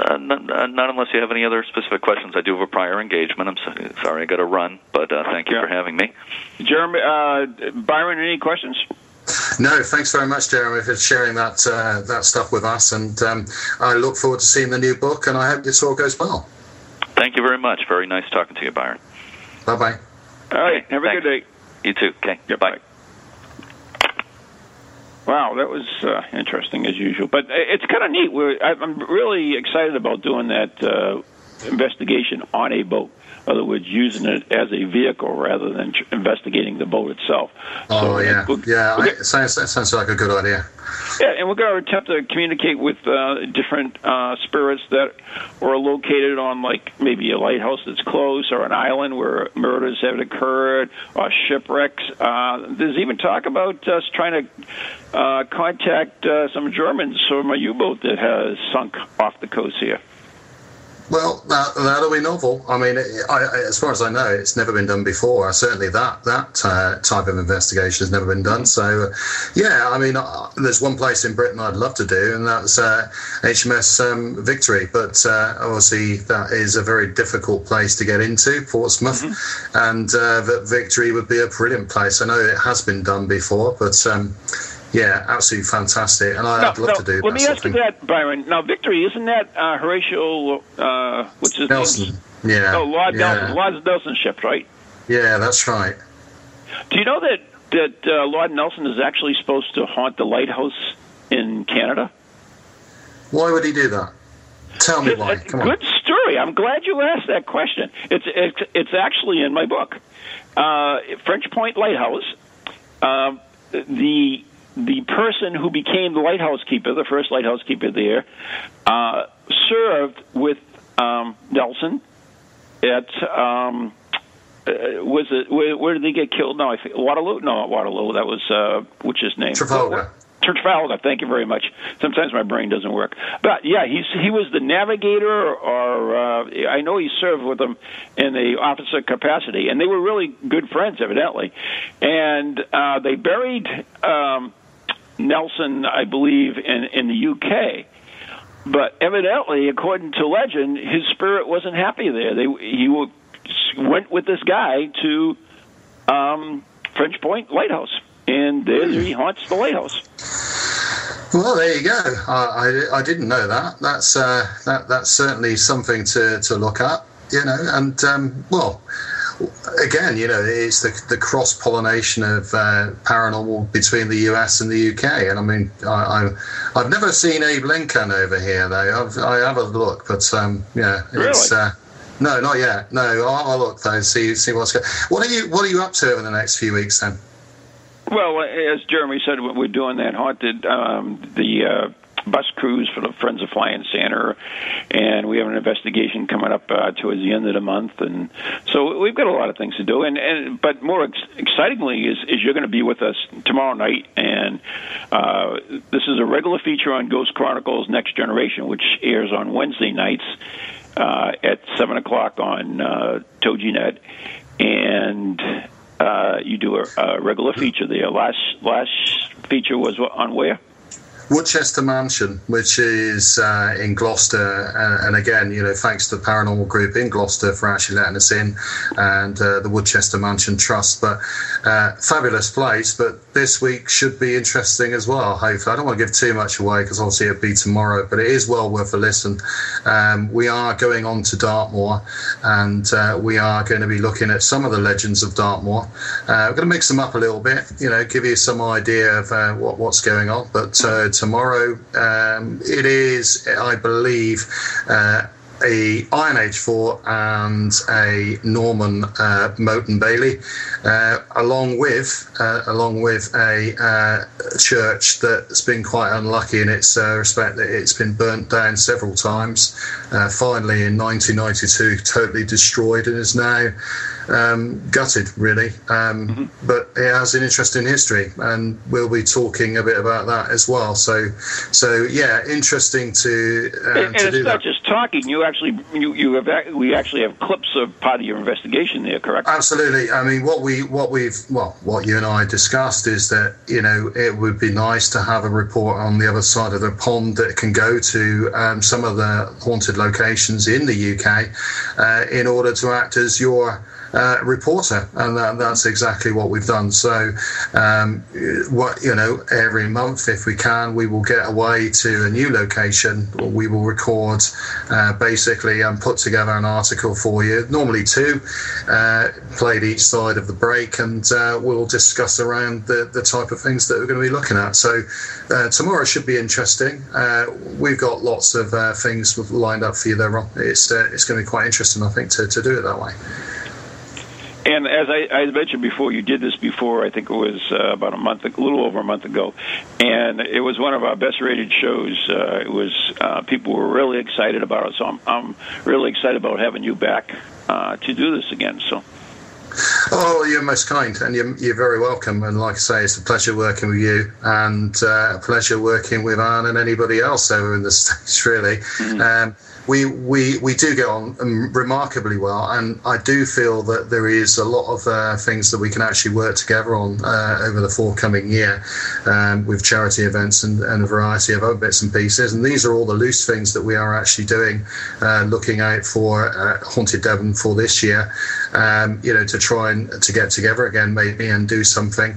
uh, not, uh, not unless you have any other specific questions. I do have a prior engagement. I'm so, sorry I got to run, but uh, thank you Yeah. for having me. Jeremy, uh, Byron, any questions? No, thanks very much, Jeremy, for sharing that uh, that stuff with us, and um, I look forward to seeing the new book, and I hope this all goes well. Thank you very much. Very nice talking to you, Byron. Bye bye. All right. Have Thanks. a good day. You too. Okay. Yeah, Bye. Wow, that was uh, interesting as usual. But it's kind of neat. We're, I'm really excited about doing that uh, investigation on a boat. In other words, using it as a vehicle rather than investigating the boat itself. Oh So, yeah, we'll- yeah. we'll I, it sounds that sounds like a good idea. Yeah, and we're going to attempt to communicate with uh, different uh, spirits that are located on, like maybe a lighthouse that's close, or an island where murders have occurred, or shipwrecks. Uh, there's even talk about us trying to uh, contact uh, some Germans from a U-boat that has sunk off the coast here. Well, that, that'll be novel. I mean, I, I, as far as I know, it's never been done before. Certainly, that that uh, type of investigation has never been done. So, uh, yeah, I mean, uh, there's one place in Britain I'd love to do, and that's uh, HMS um, Victory. But uh, obviously, that is a very difficult place to get into, Portsmouth, and uh, that Victory would be a brilliant place. I know it has been done before, but. Um, yeah, absolutely fantastic, and I, I'd love now, to do Let that me sort ask you that, Byron. Now, Victory, isn't that uh, Horatio? Uh, what's his Nelson, name? yeah, Oh, Lord yeah, Nelson. Lord Nelson ship, right? yeah, that's right. Do you know that that uh, Lord Nelson is actually supposed to haunt the lighthouse in Canada? Why would he do that? Tell me It's why. Come on. good story. I'm glad you asked that question. It's it's, it's actually in my book, uh, French Point Lighthouse. Um the the person who became the lighthouse keeper, the first lighthouse keeper there, uh, served with um, Nelson at um, uh, was it where, where did they get killed? No, I think Waterloo. No, not Waterloo. That was uh, what's his name? Trafalgar. Trafalgar. Thank you very much. Sometimes my brain doesn't work, but yeah, he's he was the navigator, or uh, I know he served with them in the officer capacity, and they were really good friends, evidently. And uh, they buried um, Nelson, I believe, in in the UK. But evidently, according to legend, his spirit wasn't happy there. They he went with this guy to um, French Point Lighthouse, and there he haunts the lighthouse. Well, there you go. I, I, I didn't know that. That's uh, that that's certainly something to, to look at. You know, and um, well, again, you know, it's the, the cross pollination of uh, paranormal between the US and the UK. And I mean, I, I I've never seen Abe Lincoln over here though. I've, I have a look, but um, yeah, it's. Really? Uh, no, not yet. No, I'll have a look though. See, see what's going. What are you What are you up to over the next few weeks then? Well, as Jeremy said, we're doing that haunted um, the uh, bus cruise for the Friends of Flying Santa, and we have an investigation coming up uh, towards the end of the month, and so we've got a lot of things to do. And, and but more ex- excitingly is, is you're going to be with us tomorrow night, and uh, this is a regular feature on Ghost Chronicles Next Generation, which airs on Wednesday nights uh, at seven o'clock on uh, TogiNet, and uh, you do a, a regular feature there. Last last feature was on where? Woodchester Mansion, which is uh, in Gloucester, uh, and again, you know, thanks to the paranormal group in Gloucester for actually letting us in, and uh, the Woodchester Mansion Trust. But uh, fabulous place. But this week should be interesting as well. Hopefully, I don't want to give too much away because obviously it'll be tomorrow, but it is well worth a listen. Um, we are going on to Dartmoor, and uh, we are going to be looking at some of the legends of Dartmoor. Uh, we're going to mix them up a little bit, you know, give you some idea of what, what's going on. But tomorrow, um, it is, I believe, uh, a Iron Age fort and a Norman uh, Motte and Bailey, uh, along with uh, along with a uh, church that's been quite unlucky in its uh, respect that it's been burnt down several times. Uh, finally, in 1992, totally destroyed and is now um, gutted, really. Um, But it has an interesting history, and we'll be talking a bit about that as well. So, so yeah, interesting to uh, and to it's do not that. just talking. You actually you you have we actually have clips of part of your investigation there, correct? Absolutely. I mean, what we what we've well, what you and I discussed is that you know it would be nice to have a report on the other side of the pond that can go to um, some of the haunted locations in the UK uh, in order to act as your uh, reporter, and that, that's exactly what we've done. So, um, what you know, every month, if we can, we will get away to a new location. We will record, uh, basically, and put together an article for you. Normally two, uh, played each side of the break, and uh, we'll discuss around the, the type of things that we're going to be looking at. So, uh, tomorrow should be interesting. Uh, we've got lots of things lined up for you there, Ron. It's it's going to be quite interesting, I think, to, to do it that way. And as I, I mentioned before, you did this before. I think it was uh, about a month, a little over a month ago, and it was one of our best-rated shows. Uh, it was uh, people were really excited about it, so I'm, I'm really excited about having you back uh, to do this again. So. Oh, you're most kind, and you're, you're, very welcome. And like I say, it's a pleasure working with you, and uh, a pleasure working with Anne and anybody else over in the states. Really, mm-hmm. um, we, we, we do get on um, remarkably well, and I do feel that there is a lot of uh, things that we can actually work together on uh, over the forthcoming year um, with charity events and, and, a variety of other bits and pieces. And these are all the loose things that we are actually doing, uh, looking out for uh, Haunted Devon for this year. Um, you know, to try and to get together again, maybe, and do something.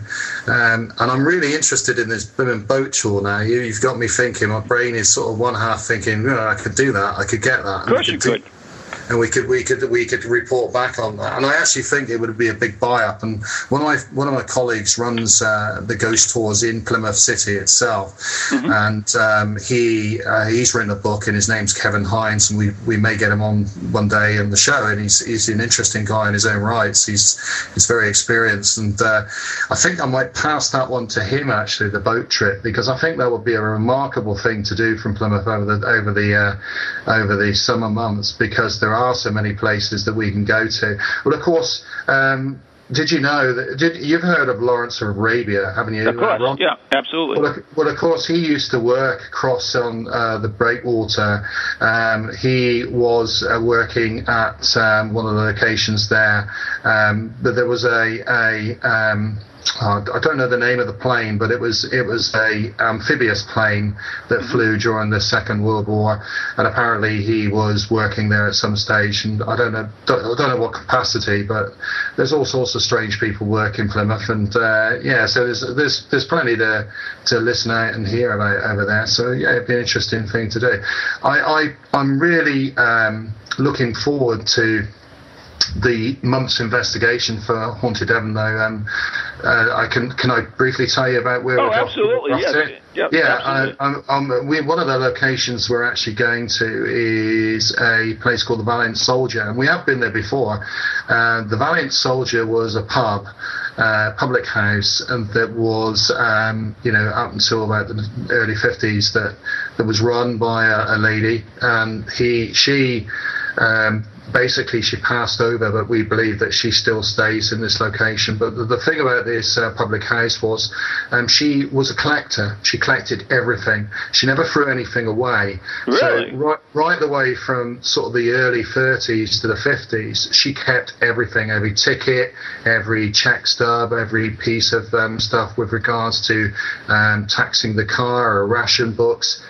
Um, and I'm really interested in this boat tour now. You, have got me thinking. My brain is sort of one half thinking, oh, I could do that. I could get that. Of course you could and we could we could we could report back on that. And I actually think it would be a big buy up. And one of my one of my colleagues runs uh, the ghost tours in Plymouth City itself, mm-hmm. and um, he uh, he's written a book, and his name's Kevin Hines, and we, we may get him on one day in the show. And he's he's an interesting guy in his own rights. He's he's very experienced, and uh, I think I might pass that one to him actually, the boat trip, because I think that would be a remarkable thing to do from Plymouth over the over the uh, over the summer months because there are so many places that we can go to. But of course, um, did you know that did, you've heard of Lawrence of Arabia, haven't you? Of course, yeah, absolutely. Well, well, of course, he used to work across on uh, the breakwater. Um, he was uh, working at um, one of the locations there, um, but there was a a um, uh, I don't know the name of the plane, but it was it was a amphibious plane that mm-hmm. flew during the Second World War, and apparently he was working there at some stage, and I don't know don't, I don't know what capacity, but there's all sorts of strange people working Plymouth, and uh, yeah, so there's there's there's plenty to to listen out and hear about over there. So yeah, it'd be an interesting thing to do. I, I I'm really um, looking forward to the month's investigation for Haunted Devon, though. Um, uh, I can can I briefly tell you about where? Oh, we're absolutely, yeah, yep, yeah. Uh, um, um, we, one of the locations we're actually going to is a place called the Valiant Soldier, and we have been there before. Uh, the Valiant Soldier was a pub. Uh, public house and that was um, you know up until about the early 50s that that was run by a, a lady and he she um, basically she passed over, but we believe that she still stays in this location. But the, the thing about this uh, public house was um, she was a collector. She collected everything. She never threw anything away. Really? So right, right the way from sort of the early 30s to the 50s, she kept everything, every ticket, every check stub, every piece of um, stuff with regards to um, taxing the car or ration books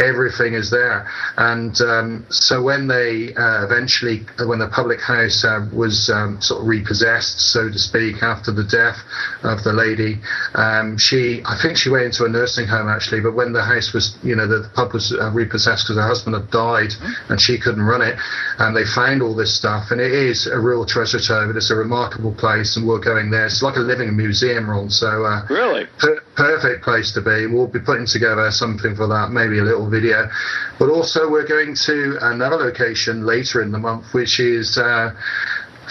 everything is there. And um, so when they uh, eventually, when the public house uh, was um, sort of repossessed, so to speak, after the death of the lady, um, she, I think she went into a nursing home actually, but when the house was, you know, the, the pub was uh, repossessed because her husband had died and she couldn't run it, and they found all this stuff, and it is a real treasure trove. It's a remarkable place, and we're going there. It's like a living museum, Ron. So uh, really, per- perfect place to be. We'll be putting together something for that, maybe a little video. But also, we're going to another location later in the month, which is uh,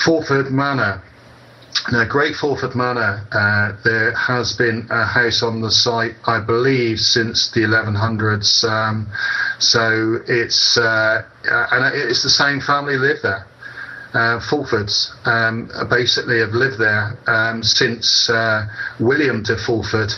Fulford Manor. Now, Great Fulford Manor, uh, there has been a house on the site, I believe, since the 1100s. Um, so it's uh, and it's the same family live there. Uh, Fulfords um, basically have lived there um, since uh, William de Fulford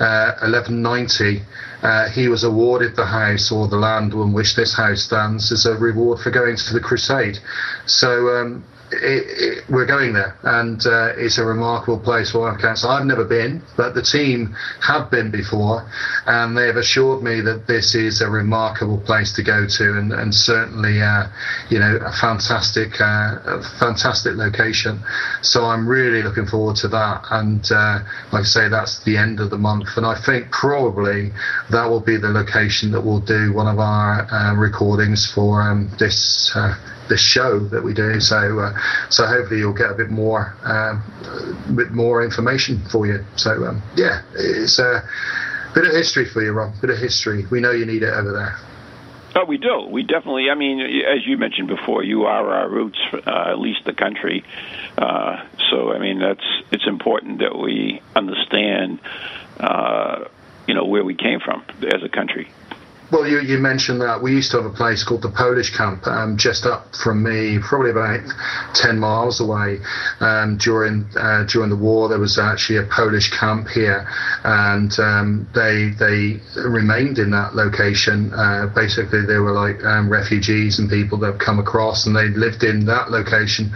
uh, 1190, uh, he was awarded the house or the land on which this house stands as a reward for going to the crusade. So um, it, it, we're going there, and uh, it's a remarkable place for Warwick Council. I've never been, but the team have been before, and they have assured me that this is a remarkable place to go to, and, and certainly, uh, you know, a fantastic, uh, a fantastic location. So I'm really looking forward to that, and uh, like I say, that's the end of the month, and I think probably that will be the location that we'll do one of our uh, recordings for um, this uh, this show that we do. So uh, so hopefully you'll get a bit more um, bit more information for you. So um, yeah, it's a bit of history for you, Ron. Bit of history. We know you need it over there. Oh, we do. We definitely. I mean, as you mentioned before, you are our roots, uh, at least the country. Uh, so, I mean, that's it's important that we understand, uh, you know, where we came from as a country. Well, you, you mentioned that we used to have a place called the Polish Camp, um, just up from me, probably about ten miles away. Um, during uh, during the war, there was actually a Polish camp here, and um, they they remained in that location. Uh, basically, they were like um, refugees and people that have come across, and they lived in that location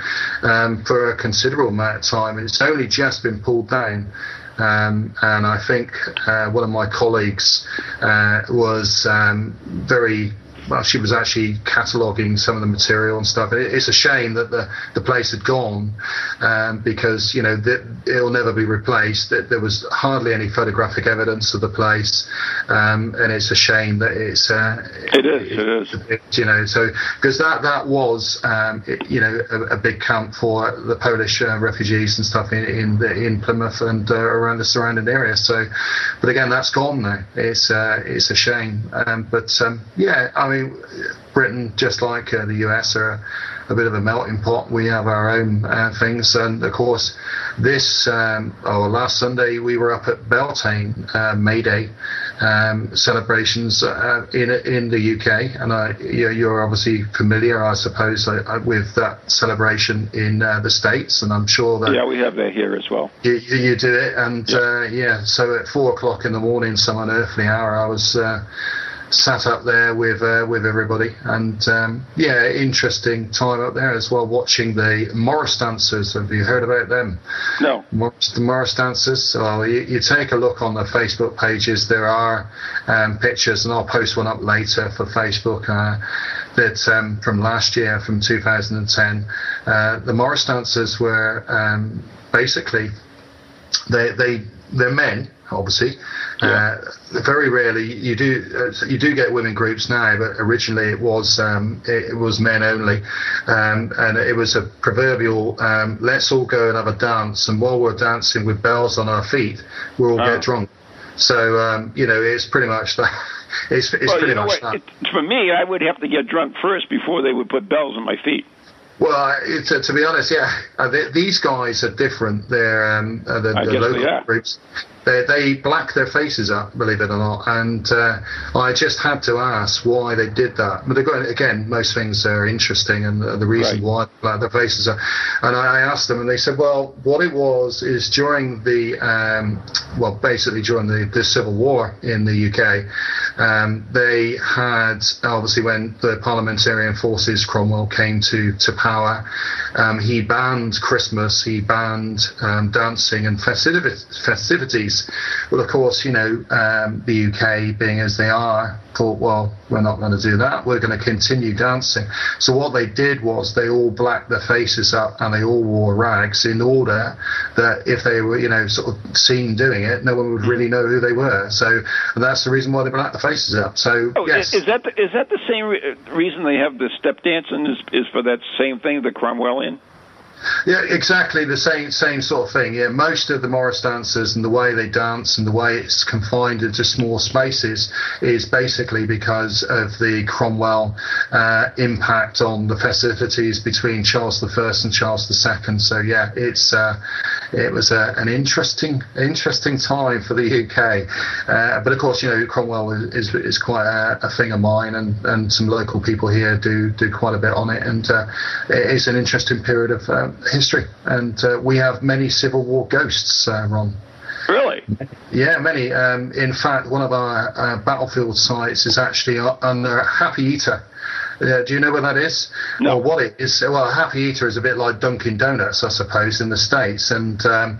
um, for a considerable amount of time. And It's only just been pulled down. Um, and I think uh, one of my colleagues uh, was um, very well, she was actually cataloguing some of the material and stuff. It, it's a shame that the, the place had gone um, because you know the, it'll never be replaced. There was hardly any photographic evidence of the place, um, and it's a shame that it's. Uh, it is. It, it is. It, you know, so because that that was um, you know a, a, big camp for the Polish uh, refugees and stuff in in, the, in Plymouth and uh, around the surrounding area. So, but again, that's gone now. It's uh, it's a shame. Um, but um, yeah, I mean mean, Britain, just like uh, the US, are a bit of a melting pot. We have our own uh, things, and of course, this um, or last Sunday we were up at Beltane uh, May Day um, celebrations uh, in in the UK, and I, you're obviously familiar, I suppose, uh, with that celebration in uh, the states, and I'm sure that yeah, we have that here as well. You, you do it, and yeah. Uh, yeah. So at four o'clock in the morning, some unearthly hour, I was uh, sat up there with uh, with everybody, and um, yeah, interesting time up there as well. Watching the Morris dancers. Have you heard about them? No. Morris, the Morris dancers. Well, you, you, take a look on the Facebook pages. There are um, pictures, and I'll post one up later for Facebook. Uh, that um, from last year, from 2010, uh, the Morris dancers were um, basically they they they're men obviously. Yeah. Uh, very rarely you do uh, you do get women groups now, but originally it was um, it, it, was men only, um, and it was a proverbial um, let's all go and have a dance, and while we're dancing with bells on our feet, we'll all oh. get drunk. So um, you know it's pretty much that. It's, it's well, pretty much what? It, for me, I would have to get drunk first before they would put bells on my feet. Well, to, to, be honest, yeah, uh, they, these guys are different. They're um, uh, the, the local groups they, they black their faces up, believe it or not. And uh, I just had to ask why they did that. But got, again, most things are interesting, and the, the reason right. why they black their faces are. And I asked them, and they said, well, what it was is during the, um, well, basically during the, the Civil War in the UK, um, they had obviously when the parliamentarian forces Cromwell came to to power, um, he banned Christmas, he banned um, dancing and festivities well, of course, you know, um, the UK being as they are, thought, well, we're not going to do that. We're going to continue dancing. So what they did was they all blacked their faces up and they all wore rags in order that if they were, you know, sort of seen doing it, no one would really know who they were. So that's the reason why they blacked their faces up. So oh, yes, is, that the, is that the same re- reason they have the step dancing? Is, is for that same thing, the Cromwellian? Yeah, exactly the same same sort of thing. Yeah, most of the Morris dancers and the way they dance and the way it's confined into small spaces is basically because of the Cromwell uh, impact on the festivities between Charles I and Charles II. So yeah, it's uh, it was a, an interesting interesting time for the UK. Uh, but of course, you know Cromwell is, is, is quite a, a, thing of mine, and, and some local people here do do quite a bit on it, and uh, it's an interesting period of uh, history. And uh, we have many Civil War ghosts, uh, Ron. Really? Yeah, many. Um, in fact, one of our uh, battlefield sites is actually under Happy Eater. Uh, do you know where that is? No. Or what it is? Well, Happy Eater is a bit like Dunkin' Donuts, I suppose, in the States. And um,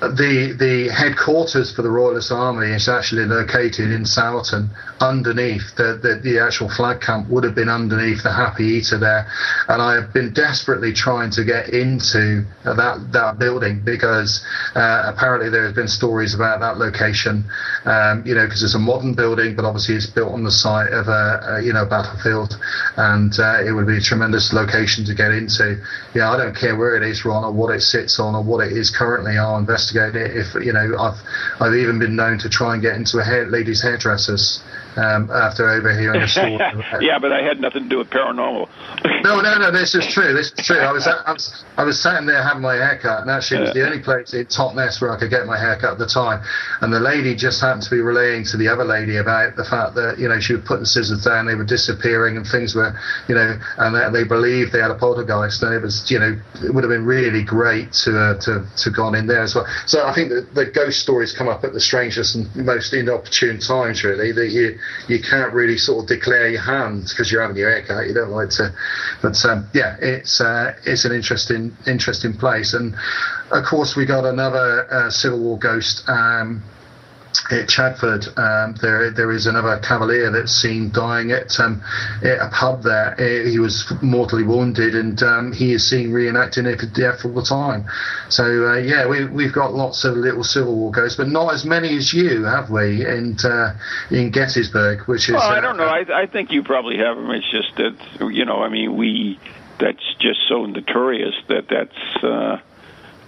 the the headquarters for the Royalist Army is actually located in Sowerton, underneath the, the, the actual flag camp would have been underneath the Happy Eater there, and I have been desperately trying to get into that that building because uh, apparently there have been stories about that location, um, you know, because it's a modern building, but obviously it's built on the site of a, a you know battlefield, and uh, it would be a tremendous location to get into. Yeah, I don't care where it is, Ron, or what it sits on, or what it is currently. I'll investigate it. If you know, I've I've even been known to try and get into a hair, ladies' hairdressers um, after overhearing a story. yeah, but I had nothing to do with paranormal. no, no, no. This is true. This is true. I was, I was, I was sitting there having my haircut, and actually, it was the only place in Totnes where I could get my haircut at the time. And the lady just happened to be relaying to the other lady about the fact that you know she was putting scissors down, they were disappearing, and things were, you know, and they, they believed they had a poltergeist, and it was, you know, it would have been really great to uh, to to gone in there as well. So I think that the ghost stories come up at the strangest and most inopportune times, really. That you you can't really sort of declare your hands because you're having your haircut. You don't like to, but um, yeah, it's uh, it's an interesting interesting place. And of course, we got another uh, Civil War ghost. Um, at Chagford, um, there there is another cavalier that's seen dying at, um, at a pub there. Uh, he was mortally wounded, and um, he is seen reenacting it for death all the time. So uh, yeah, we we've got lots of little Civil War ghosts, but not as many as you have we in uh, in Gettysburg, which is. Well, I don't know. I I think you probably have them. It's just that you know, I mean, we that's just so notorious that that's. Uh,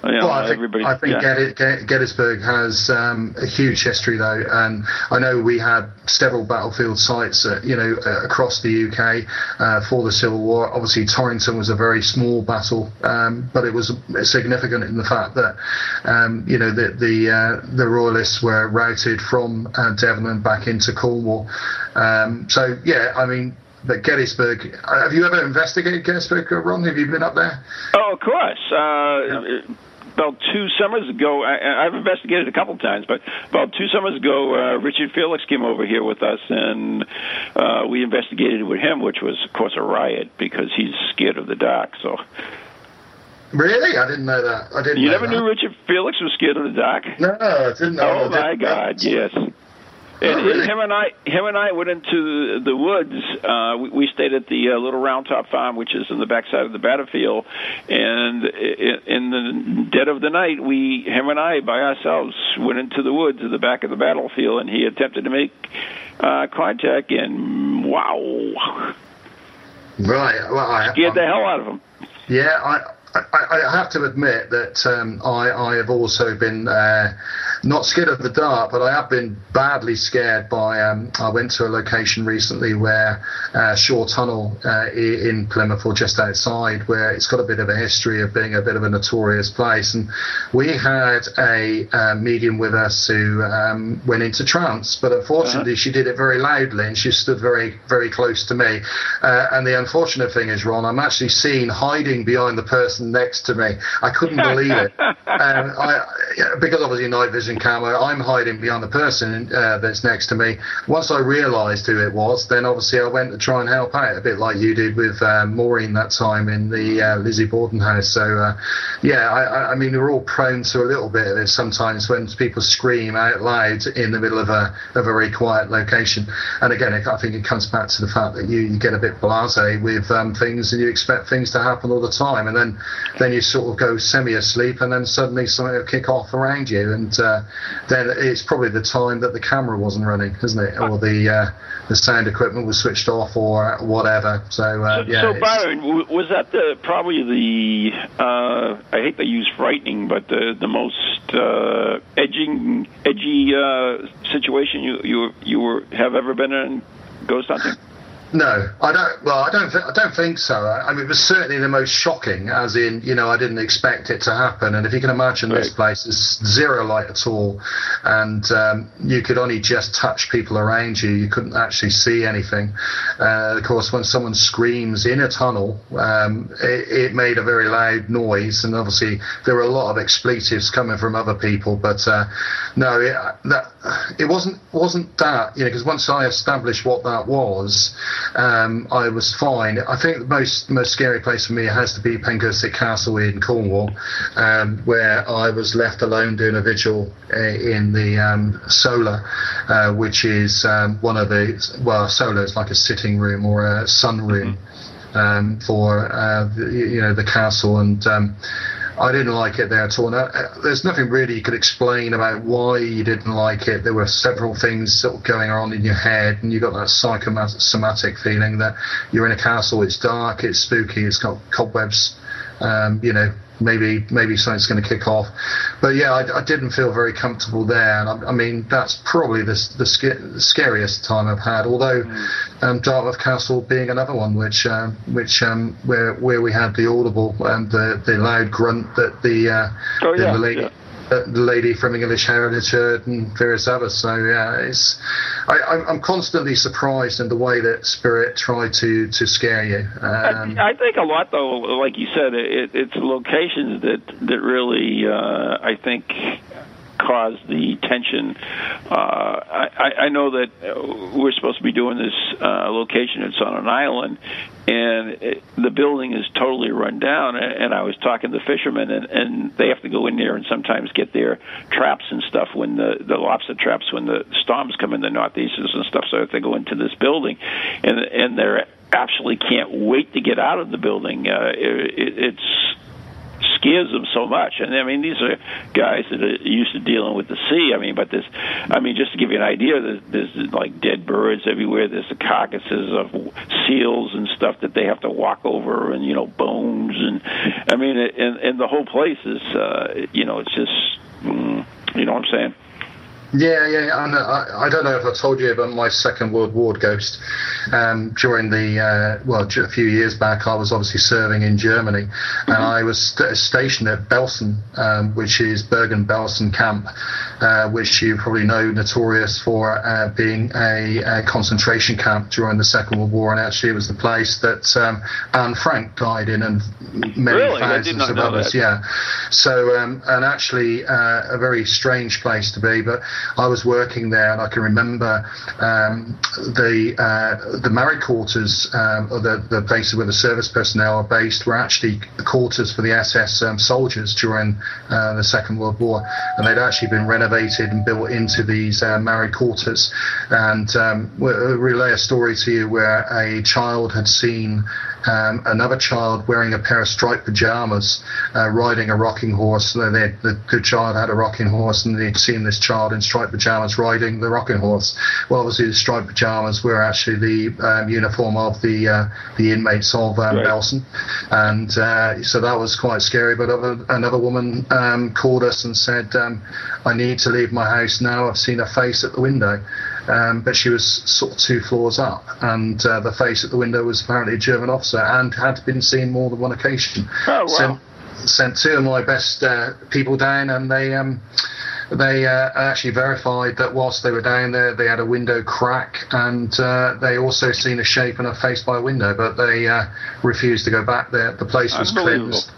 you know, well, I think, I think yeah. Gettysburg has um, a huge history, though, and I know we had several battlefield sites, uh, you know, uh, across the UK uh, for the Civil War. Obviously, Torrington was a very small battle, um, but it was significant in the fact that, um, you know, the the, uh, the Royalists were routed from uh, Devon and back into Cornwall. Um, so, yeah, I mean, but Gettysburg, uh, have you ever investigated Gettysburg, Ron? Have you been up there? Oh, of course. Yeah about two summers ago, I, I've investigated a couple times, but about two summers ago, uh, Richard Felix came over here with us, and uh, we investigated with him, which was, of course, a riot because he's scared of the dark. So. Really, I didn't know that. I didn't. You never that. knew Richard Felix was scared of the dark. No, I didn't know. Oh my God! Yes. And really? him and I, him and I went into the, the woods. Uh, we, we stayed at the uh, little Round Top Farm, which is in the backside of the battlefield. And i- in the dead of the night, we, him and I, by ourselves, went into the woods at the back of the battlefield, and he attempted to make uh, contact. And wow, Right. Well, I, scared the I'm- hell out of him. Yeah, I, I, I have to admit that um, I, I have also been uh, not scared of the dark, but I have been badly scared by. Um, I went to a location recently where uh, Shaw Tunnel uh, in Plymouth, or just outside, where it's got a bit of a history of being a bit of a notorious place, and we had a uh, medium with us who um, went into trance, but unfortunately she did it very loudly, and she stood very very close to me. Uh, and the unfortunate thing is, Ron, I'm actually seen hiding behind the person next to me. I couldn't believe it. um, I, because obviously night vision camera, I'm hiding behind the person uh, that's next to me. Once I realised who it was, then obviously I went to try and help out, a bit like you did with uh, Maureen that time in the uh, Lizzie Borden house. So, uh, yeah, I, I- mean, we're all prone to a little bit of this sometimes when people scream out loud in the middle of a, a very quiet location. And again, it, I think it comes back to the fact that you, you get a bit blasé with um, things and you expect things to happen all the time. And then, then you sort of go semi asleep and then suddenly something will kick off around you. And uh, then it's probably the time that the camera wasn't running, isn't it? Or the, uh, the sound equipment was switched off or whatever. So, uh, So, yeah. so Byron, was that the probably the uh, I hate to use frightening, but the the most uh, edging edgy uh, situation you you you were, have ever been in ghost hunting? No, I don't. Well, I don't. Th- I don't think so. I, I, mean, it was certainly the most shocking, as in, you know, I didn't expect it to happen. And if you can imagine, right. this place is zero light at all, and um, you could only just touch people around you. You couldn't actually see anything. Uh, of course, when someone screams in a tunnel, um, it, it, made a very loud noise, and obviously there were a lot of expletives coming from other people. But uh, no, it, that it wasn't wasn't that. You know, because once I established what that was um, I was fine. I think the most most scary place for me has to be Pengersick Castle in Cornwall, um, where I was left alone doing a vigil uh, in the um, solar, uh, which is um, one of the well, solar is like a sitting room or a sun room mm-hmm. um, for uh, the, you know the castle and. I didn't like it there at all. Now, uh, there's nothing really you could explain about why you didn't like it. There were several things sort of going on in your head, and you got that psychosomatic feeling that you're in a castle. It's dark, it's spooky, it's got cobwebs. Um, you know, maybe maybe something's going to kick off. But yeah, I, I didn't feel very comfortable there, and I, I mean that's probably the, the, sc- the, scariest time I've had. Although mm. um, Dartmouth Castle being another one, which um, which um, where where we had the audible and the the loud grunt that the uh, oh, yeah, the lady. Yeah the lady from English Heritage and various others. So yeah, it's I, am constantly surprised in the way that Spirit tried to to scare you. Um, I, I, think a lot though, like you said, it, it's locations that that really uh, I think cause the tension. Uh, I, I know that we're supposed to be doing this uh, location. It's on an island, and it, the building is totally run down. And I was talking to fishermen, and, and they have to go in there and sometimes get their traps and stuff when the the lobster traps when the storms come in the northeasters and stuff. So if they go into this building, and and they're absolutely can't wait to get out of the building. Uh, it, it, it's scares them so much. And I mean, these are guys that are used to dealing with the sea. I mean, but this, I mean, just to give you an idea, there's, there's like dead birds everywhere. There's the carcasses of seals and stuff that they have to walk over, and you know, bones, and I mean, and and the whole place is, uh, you know, it's just, mm, you know what I'm saying. Yeah, yeah, and I, I don't know if I told you about my Second World War ghost. Um, during the uh, well, a few years back, I was obviously serving in Germany, mm-hmm. and I was st- stationed at Belsen, um, which is Bergen-Belsen camp, uh, which you probably know, notorious for uh, being a, a, concentration camp during the Second World War, and actually it was the place that um, Anne Frank died in, and many really? thousands of others. That. Yeah, so um, and actually uh, a very strange place to be, but I was working there, and I can remember um, the uh, the married quarters, um, or the the places where the service personnel are based, were actually quarters for the SS um, soldiers during uh, the Second World War, and they'd actually been renovated and built into these uh, married quarters. And um, we'll relay a story to you where a child had seen um, another child wearing a pair of striped pajamas, uh, riding a rocking horse. They, the, the child had a rocking horse, and they'd seen this child in striped pajamas riding the rocking horse. Well, obviously, the striped pajamas were actually the um, uniform of the uh, the inmates of um, right. Belsen, and uh, so that was quite scary. But other, another woman um, called us and said, um, "I need to leave my house now. I've seen a face at the window." Um, but she was sort of two floors up, and uh, the face at the window was apparently a German officer and had been seen more than one occasion. Oh, wow. Sent, sent two of my best uh, people down, and they. Um, they uh, actually verified that whilst they were down there, they had a window crack, and uh, they also seen a shape and a face by a window, but they uh, refused to go back there. The place was cleansed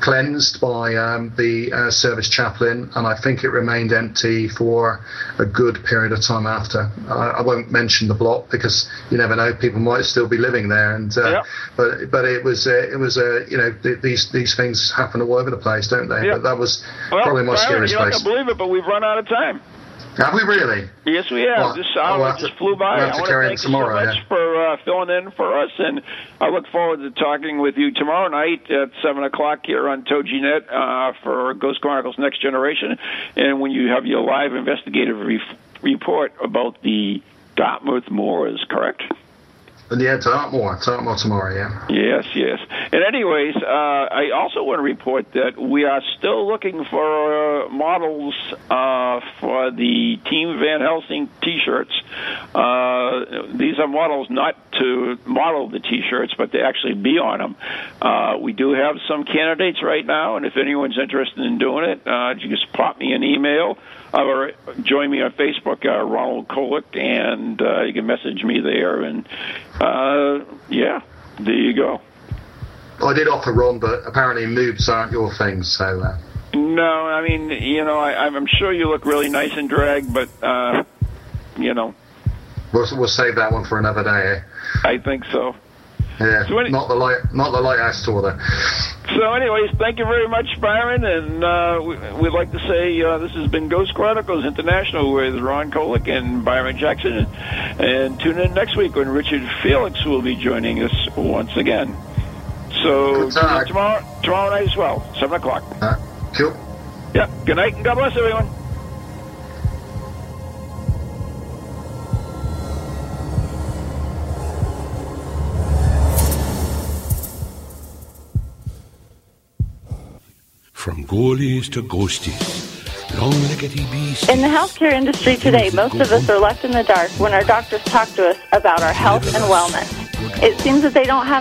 cleansed by um, the uh, service chaplain, and I think it remained empty for a good period of time after. I, I won't mention the block because you never know; people might still be living there. And uh, yep. but but it was uh, it was a uh, you know th- these these things happen all over the place, don't they? Yep. But that was well, probably my scariest place. Not believe it, but we've run out of time. Have we really? Yes, we have. Well, this hour we'll just to, flew by. We'll I want to thank you so much yeah. for uh, filling in for us, and I look forward to talking with you tomorrow night at seven o'clock here on TogiNet uh, for Ghost Chronicles Next Generation, and when you have your live investigative re- report about the Dartmouth Moors, correct? Yeah, Dartmoor, Dartmoor tomorrow, yeah. Yes, yes. And anyways, uh, I also want to report that we are still looking for uh, models uh, for the Team Van Helsing T-shirts. Uh, these are models not to model the T-shirts, but to actually be on them. Uh, we do have some candidates right now, and if anyone's interested in doing it, uh, just pop me an email or join me on Facebook, uh, Ronald Kolek, and uh, you can message me there. And uh, yeah, there you go. I did offer Ron, but apparently moobs aren't your thing, so. Uh... No, I mean, you know, I, I'm sure you look really nice in drag, but uh, you know. We'll, we'll save that one for another day. Eh? I think so. Yeah, so any- not the light, not the lighthouse tour there. So, anyways, thank you very much, Byron, and uh, we, would like to say uh, this has been Ghost Chronicles International with Ron Kolek and Byron Jackson, and tune in next week when Richard Felix will be joining us once again. So tomorrow, tomorrow night as well, seven o'clock. Uh, cool. Yeah. Good night, and God bless everyone. From ghoulies to ghosties. In the healthcare industry today, most of us are left in the dark when our doctors talk to us about our health and wellness. It seems that they don't have